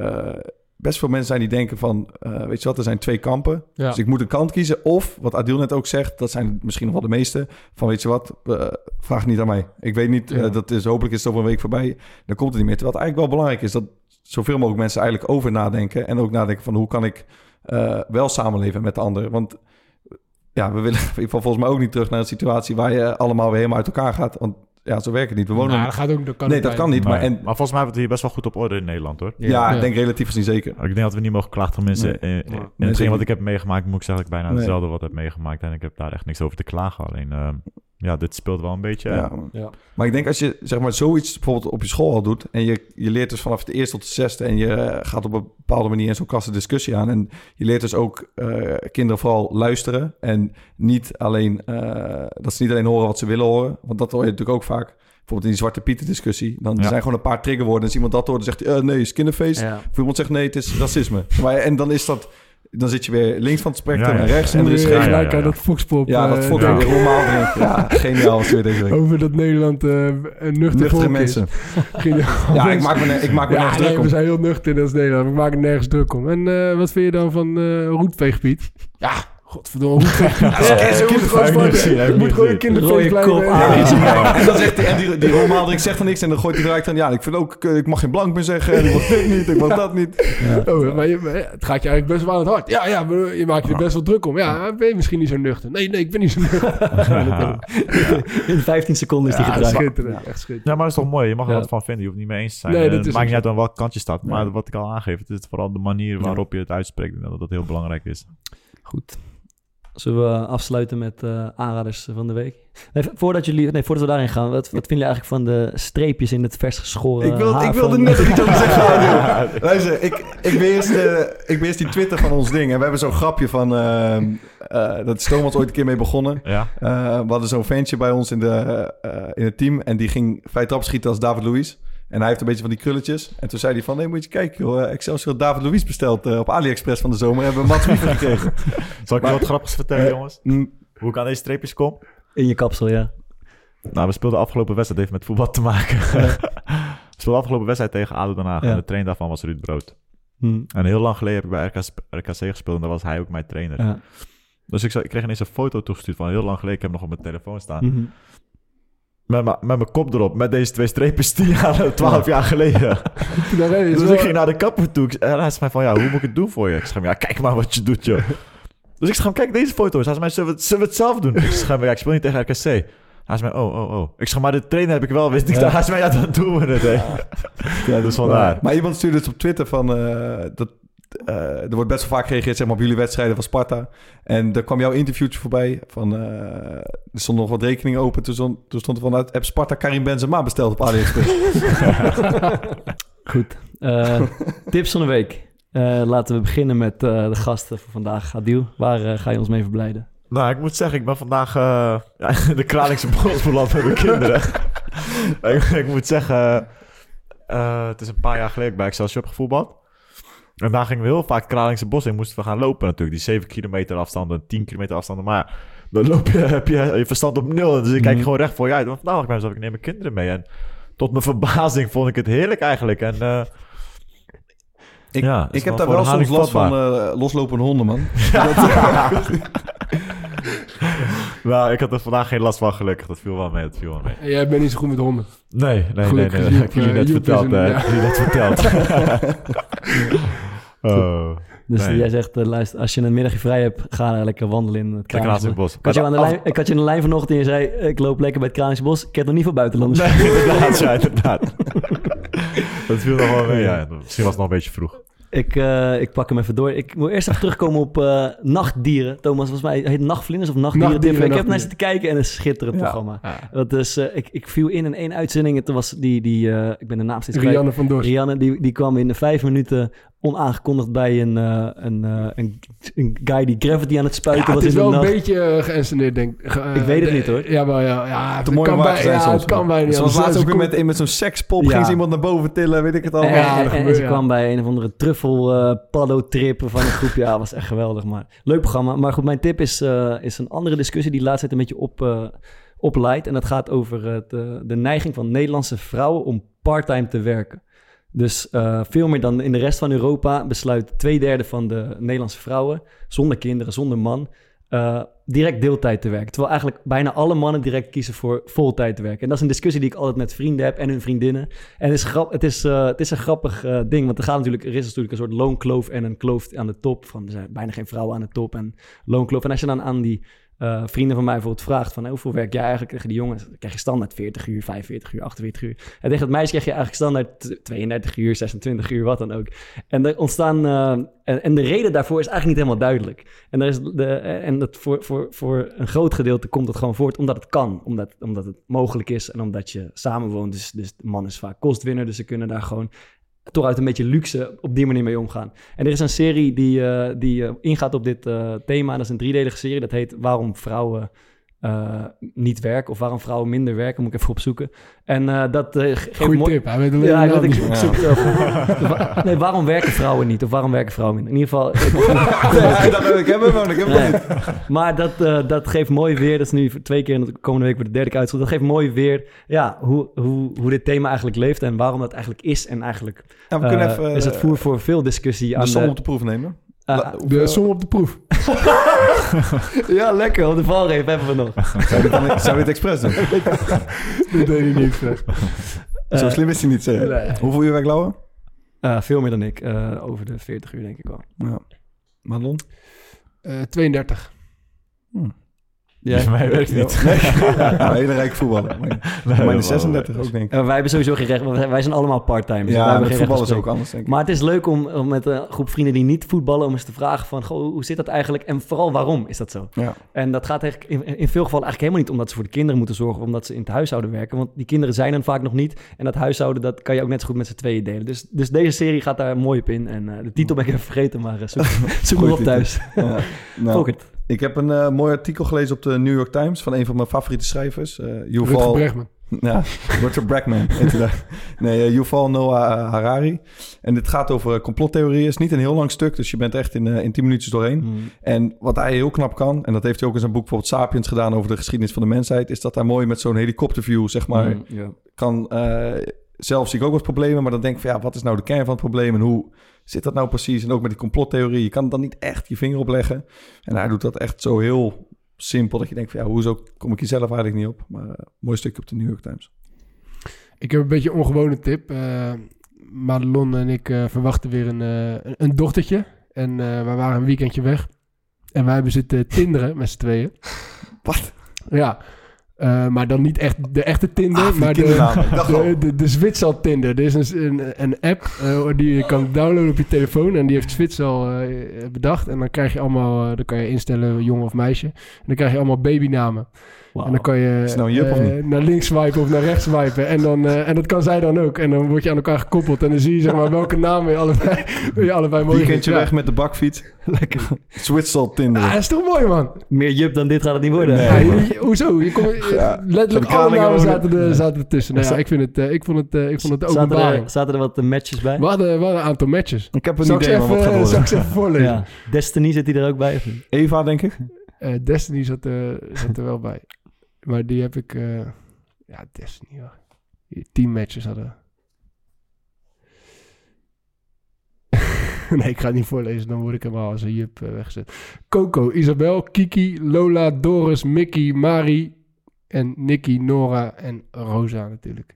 best veel mensen zijn die denken van... weet je wat, er zijn twee kampen...
Ja.
Dus ik moet een kant kiezen. Of, wat Adil net ook zegt, dat zijn misschien nog wel de meeste. Van weet je wat, eh, vraag niet aan mij. Ik weet niet, dat is, hopelijk is het over een week voorbij. Dan komt het niet meer. Terwijl het eigenlijk wel belangrijk is dat zoveel mogelijk mensen eigenlijk over nadenken. En ook nadenken van hoe kan ik eh, wel samenleven met de ander. Want ja, we willen (laughs) in ieder geval volgens mij ook niet terug naar een situatie waar je allemaal weer helemaal uit elkaar gaat. Want ja, zo werkt het niet. We wonen...
Nou, dat gaat ook, dat kan
nee, dat kan niet. Maar, en,
maar volgens mij hebben we het hier best wel goed op orde in Nederland, hoor.
ja,
Ja.
ik denk relatief gezien zeker.
Ik denk dat we niet mogen.
Nee.
in, in, in
Nee,
hetgeen
zeker
wat ik heb meegemaakt, moet ik zeggen dat ik bijna
Nee.
hetzelfde wat heb meegemaakt. En ik heb daar echt niks over te klagen. Alleen, eh, ja, dit speelt wel een beetje.
Ja.
Ja.
Maar ik denk als je zeg maar zoiets bijvoorbeeld op je school al doet en je, je leert dus vanaf de eerste tot de zesde en je eh, gaat op een bepaalde manier in zo'n klas een discussie aan en je leert dus ook eh, kinderen vooral luisteren en niet alleen uh, dat ze niet alleen horen wat ze willen horen, want dat hoor je natuurlijk ook vaak. Bijvoorbeeld in die Zwarte Pieten discussie. Dan
Ja.
zijn gewoon een paar triggerwoorden. En als iemand dat hoort, dan zegt hij... eh, nee, skinnerface.
Ja.
Of iemand zegt nee, het is racisme. Maar, en dan is dat... dan zit je weer links van het spectrum
Ja, ja.
en rechts. En er is geen...
gelijk aan dat Foxpop.
Ja, dat
eh,
ik weer normaal. drink. (laughs) Ja, geniaal was weer deze week.
Over dat Nederland eh een nuchter
Nuchtere
volk
mensen. (laughs) Ja, ik maak me, ik maak me
Ja,
nergens
nee,
druk
we
om.
zijn heel nuchter als Nederland. We maken nergens druk om. En eh, wat vind je dan van eh roetveegpiet? Ja, godverdomme, moet gewoon
ik ik
een
Rode
blijven.
En dan zegt die, die, die Romaaldrik zegt dan niks en dan gooit hij eruit aan. Ja, ik vind ook, eh, ik mag geen blank meer zeggen. En ik mag dit niet, ik mag dat niet.
Oh, maar je, het gaat je eigenlijk best wel aan het hart. Ja, ja, je maakt je er best wel druk om. Ja, ben je misschien niet zo nuchter? Nee, nee, ik ben niet zo nuchter. (laughs)
In 15 seconden is die
Ja,
gedraaid.
schitterend. Echt schitterend.
Ja, maar dat is toch mooi. Je mag er wat van vinden. Je hoeft niet mee eens te zijn.
Nee, dat
het maakt niet uit aan welke kant je staat. Maar wat ik al aangeef, het is vooral de manier waarop je het uitspreekt. Dat dat heel belangrijk is.
Goed. Zullen we afsluiten met eh, aanraders van de week? Nee, voordat, jullie, nee, voordat we daarin gaan, wat, wat vind je eigenlijk van de streepjes in het vers geschoren
Ik, wil, ik
haar
wilde net iets over zeggen. Luister, ik, ik, de, ik beheers die Twitter van ons ding. En we hebben zo'n grapje van... ehm eh dat is Thomas ooit een keer mee begonnen.
Ja?
Eh, we hadden zo'n ventje bij ons in, de, eh, in het team. En die ging vrij trap schieten als David Luiz. En hij heeft een beetje van die krulletjes. En toen zei hij van... Nee, moet je kijken joh. Excelsior had David Luiz besteld eh, op AliExpress van de zomer. En hebben we Mats Wiever gekregen. (laughs)
Zal ik je wat grappigs vertellen, jongens?
Mm,
Hoe ik aan deze streepjes kom?
In je kapsel, ja.
Nou, we speelden afgelopen wedstrijd. heeft met voetbal te maken. (laughs) we speelden afgelopen wedstrijd tegen ADO Den Haag.
Ja.
En de trainer daarvan was Ruud Brood.
Hm.
En heel lang geleden heb ik bij RKC, RKC gespeeld. En daar was hij ook mijn trainer.
Ja.
Dus ik, zou- ik kreeg ineens een foto toegestuurd van heel lang geleden. Ik heb hem nog op mijn telefoon staan.
Mhm.
Met, mijn- met mijn kop erop. Met deze twee streepjes 10 jaar, 12 jaar geleden. (laughs) Dus
wel-
ik ging naar de kapper toe. En hij zei mij van, ja, hoe moet ik het doen voor je? Ik zeg, ja, kijk maar wat je doet, joh. (laughs) Dus ik zeg, kijk deze foto's. Hij zei mij, zullen we, het- zullen we het zelf doen? Ik zeg, ja, ik speel niet tegen RKC. Hij zei mij, oh, oh, oh. Ik zeg, maar de trainer heb ik wel, wist ik.
Ja.
Hij zei mij, ja, dan doen we het, hè. Ja, (laughs) dus vandaar.
Maar iemand stuurde het op Twitter van... eh, dat, eh, er wordt best wel vaak gereageerd zeg maar, op jullie wedstrijden van Sparta. En er kwam jouw interviewtje voorbij. Van, eh, er stonden nog wat rekeningen open. Toen stond, toen stond er vanuit... Heb Sparta Karim Benzema besteld op AliExpress? (laughs)
Goed. Eh, tips van de week. Eh, laten we beginnen met eh, de gasten van vandaag. Adil, waar ga je ons mee verblijden?
Nou, ik moet zeggen, ik ben vandaag eh, (laughs) de Kralingse bos beland met mijn kinderen. (laughs) ik, ik moet zeggen, eh, het is een paar jaar geleden bij Excelsior heb gevoetbald. En daar gingen we heel vaak Kralingse bos in. Moesten we gaan lopen natuurlijk. Die 7 kilometer afstanden, 10 kilometer afstanden. Maar ja, dan loop je, (laughs) heb je je verstand op nul. Dus ik kijk
Mhm.
gewoon recht voor je uit. Want vandaag dacht ik ik neem mijn kinderen mee. En tot mijn verbazing vond ik het heerlijk eigenlijk. En eh,
Ik,
Ja,
ik heb daar wel soms last van eh, loslopende honden, man. (laughs) (laughs)
nou, ik had er vandaag geen last van gelukkig. Dat viel wel mee, dat viel wel mee.
En Jij bent niet zo goed met honden.
Nee, nee, nee,
Gelukkig
nee.
is
Dat
Joep,
heb ik jullie
eh,
net verteld.
ja.
Ik net verteld. (laughs) oh.
Dus
Nee.
jij zegt, eh, luister, als je een middagje vrij hebt, ga lekker wandelen in het Kralingse
het
Bos.
bos.
Ik had, je aan de
Af-
lijn, ik had je aan de lijn vanochtend en je zei, eh, ik loop lekker bij het Kralingse Bos. Ik heb nog niet veel buitenlanders.
Nee, (laughs) inderdaad, ja, inderdaad. dat viel nog wel mee, ja. Misschien was het nog een beetje vroeg.
Ik, eh, ik pak hem even door. Ik moet eerst even terugkomen op eh, Nachtdieren. Thomas, volgens mij heet Nachtvlinders of Nachtdieren.
Nachtdieren,
ik heb naar zitten kijken en een schitterend programma. Dat is, eh, ik, ik viel in in één uitzending. Het was die, die eh, ik ben de naam steeds kwijt.
Rianne van Dorst.
Rianne, die, die kwam in de vijf minuten onaangekondigd bij een, eh, een, eh, een, een guy die gravity aan het
Ja,
spuiten
het
was
is
in de
wel een
nacht.
beetje uh, geënsceneerd, denk ik.
Ik weet het
eh,
niet, hoor.
Ja, maar ja, ja
Te
het
mooi
kan bij,
zijn
ja,
soms.
het kan bij niet.
Zoals laatst ook weer met, met zo'n sekspop.
Ja.
Ging ze iemand naar boven tillen, weet ik het al.
En,
Ja,
en- ze
ja.
kwam bij een of andere truffel eh paddo trip van een groep. Ja, was echt geweldig. Maar leuk programma. Maar goed, mijn tip is, eh, is een andere discussie die de laatste tijd een beetje op, eh opleidt. En dat gaat over het, eh, de neiging van Nederlandse vrouwen om parttime te werken. Dus eh, veel meer dan in de rest van Europa besluit twee derde van de Nederlandse vrouwen, zonder kinderen, zonder man, eh, direct deeltijd te werken. Terwijl eigenlijk bijna alle mannen direct kiezen voor voltijd te werken. En dat is een discussie die ik altijd met vrienden heb en hun vriendinnen. En het is, grap, het is, eh, het is een grappig ding, want er, gaat natuurlijk, er is natuurlijk een soort loonkloof en een kloof aan de top. Van, er zijn bijna geen vrouwen aan de top en loonkloof. En als je dan aan die eh, vrienden van mij bijvoorbeeld vraagt van... hoeveel werk jij eigenlijk tegen die jongens? Dan krijg je standaard 40 uur, 45 uur, 48 uur. En tegen het meisje krijg je eigenlijk standaard t- 32 uur, 26 uur, wat dan ook. En er ontstaan... eh, en, de reden daarvoor is eigenlijk niet helemaal duidelijk. En, is de, en dat voor, voor, voor een groot gedeelte komt het gewoon voort omdat het kan. Omdat, omdat het mogelijk is en omdat je samenwoont. Dus, dus de man is vaak kostwinner, dus ze kunnen daar gewoon toch uit een beetje luxe op die manier mee omgaan. En er is een serie die, eh, die eh, ingaat op dit eh, thema. Dat is een driedelige serie. Dat heet Waarom vrouwen eh, niet werken of waarom vrouwen minder werken, moet ik even opzoeken. En eh, dat eh, geeft
Goeie
mooi-
tip. Hij weet alleen
Ja,
de
ik, zoek het (laughs) nee, waarom werken vrouwen niet? Of waarom werken vrouwen minder? In ieder geval... (laughs)
Nee, dat wil ik hebben, maar ik heb
Nee.
niet.
Maar dat, eh, dat geeft mooi weer. Dat is nu twee keer en de komende week voor de derde keer uitgezocht. Dat geeft mooi weer ja, hoe, hoe, hoe dit thema eigenlijk leeft en waarom dat eigenlijk is. En eigenlijk
Ja, we kunnen even
is het voer voor veel discussie
de
aan
som
de...
op de proef nemen.
Ah,
La-
De som op de proef. (laughs)
ja, lekker. Op de valreep hebben we nog. (laughs)
Zou je dit, dan- zou je dit expres doen? (laughs)
Dat deed hij niet.
Zo
Eh,
slim is hij niet, zeg.
nee.
Hoeveel uur werk Lauwe?
eh, veel meer dan ik. eh, over de 40 uur denk ik wel.
Ja. Madelon?
Eh, 32.
Jij?
Voor mij werkt niet.
Nee. (laughs) Ja, hele rijke voetballer.
Dat
de 36 ook, denk ik.
Wij hebben sowieso geen recht. Wij wij zijn allemaal part-time. dus wij
Ja, met voetbal is ook anders, denk ik.
Maar het is leuk om, om met een groep vrienden die niet voetballen... om eens te vragen van, goh, hoe zit dat eigenlijk? En vooral, waarom is dat zo?
Ja.
En dat gaat eigenlijk in, in veel gevallen eigenlijk helemaal niet... omdat ze voor de kinderen moeten zorgen... of omdat ze in het huishouden werken. Want die kinderen zijn er vaak nog niet. En dat huishouden, dat kan je ook net zo goed met z'n tweeën delen. Dus, dus deze serie gaat daar mooi op in. En eh, de titel ben ik even vergeten, maar eh, zoek, (laughs) zoek op thuis.
Ja. (laughs) Nou. Ik heb een eh, mooi artikel gelezen op de New York Times... van een van mijn favoriete schrijvers. eh
Rutger
Yuval...
Bregman.
Ja, (laughs) Rutger Bregman. nee, eh, Yuval Noah Harari. En dit gaat over complottheorieën. Het is niet een heel lang stuk, dus je bent echt in, eh, in 10 minuutjes doorheen.
Mm.
En wat hij heel knap kan, en dat heeft hij ook in zijn boek bijvoorbeeld Sapiens gedaan over de geschiedenis van de mensheid, is dat hij mooi met zo'n helikopterview, zeg maar,
Mm, ja.
kan. eh, zelf zie ik ook wat problemen, maar dan denk ik van ja, wat is nou de kern van het probleem en hoe zit dat nou precies? En ook met die complottheorie, je kan dan niet echt je vinger op leggen. En hij doet dat echt zo heel simpel dat je denkt van ja, hoezo kom ik hier zelf eigenlijk niet op? Maar eh, mooi stukje op de New York Times.
Ik heb een beetje een ongewone tip. Eh Madelon en ik eh, verwachten weer een, een- een dochtertje. En we waren een weekendje weg. En wij hebben zitten tinderen met z'n tweeën.
Wat?
Ja. Eh, maar dan niet echt de echte Tinder,
Ah,
maar de, (laughs) de, de, Tinder. Er is een, een, een app eh, die je kan downloaden op je telefoon. En die heeft Zwitsal eh, bedacht. En dan krijg je allemaal, dan kan je instellen jongen of meisje. En dan krijg je allemaal babynamen. En dan kan je
nou een jup of
eh,
niet?
naar links swipen of naar rechts swipen. En, dan, eh, en dat kan zij dan ook. En dan word je aan elkaar gekoppeld. En dan zie je zeg maar welke naam je allebei, (laughs) je allebei mooi vindt.
weg met de bakfiets. (laughs)
Lekker.
Zwitserland Tinder.
Ja. Ah, dat is toch mooi man.
Meer jup dan dit gaat het niet worden.
Nee.
Ja, je- je- hoezo? Je kon, je-
Ja.
letterlijk alle namen zaten, er, zaten ertussen. Nou ja, ik, vind het, eh, ik vond het, eh, ik vond het de
zaten, er, zaten er wat matches bij?
We hadden, we hadden een aantal matches.
Ik heb een
Zal
idee wat gaat
zal ik ze even voorlezen?
Ja. Destiny zit hij er ook bij? Of niet?
Eva, denk ik.
Eh, Destiny zat, er- zat er wel bij. Maar die heb ik... eh, ja, Destiny. Die Tien matches hadden. (laughs) nee, ik ga het niet voorlezen. Dan word ik helemaal als een jup eh, weggezet. Coco, Isabel, Kiki, Lola, Doris, Mickey, Mari en Nicky, Nora en Rosa natuurlijk.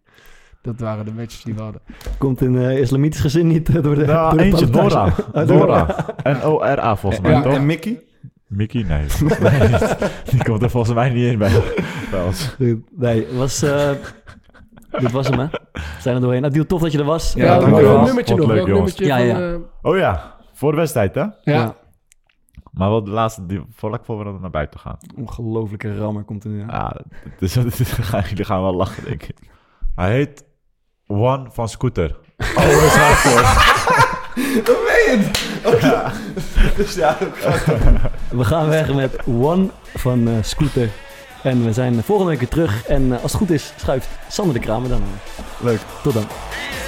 Dat waren de matches die we hadden.
Komt een eh, islamitisch gezin niet door de,
Nou,
door de
eentje,
plantage?
Nora.
Ah, (laughs)
Nora. N-O-R-A volgens mij,
Ja,
toch?
En Mickey?
Mickey? Nee. Die komt er volgens mij niet in bij, bij ons.
Nee, was... eh, dit was hem, hè? We zijn er doorheen. Adil, tof dat je er was.
Ja,
Ja, dankjewel.
nummertje
Vond
nog?
leuk,
nummertje
Ja,
van...
ja.
eh,
Oh ja, voor de wedstrijd, hè?
ja.
Ja.
Maar wel de laatste, die, vlak voor we dan naar buiten gaan.
Ongelofelijke rammer komt er nu aan.
Ja, dus, (laughs) (laughs) jullie gaan wel lachen, denk ik. Hij heet One van Scooter. Always hardcore.
Dat meen je Dus ja, (laughs)
We gaan weg met One van eh, Scooter. En we zijn volgende week weer terug. En eh, als het goed is, schuift Sander de Kramer dan aan.
leuk.
Tot dan.
Yeah.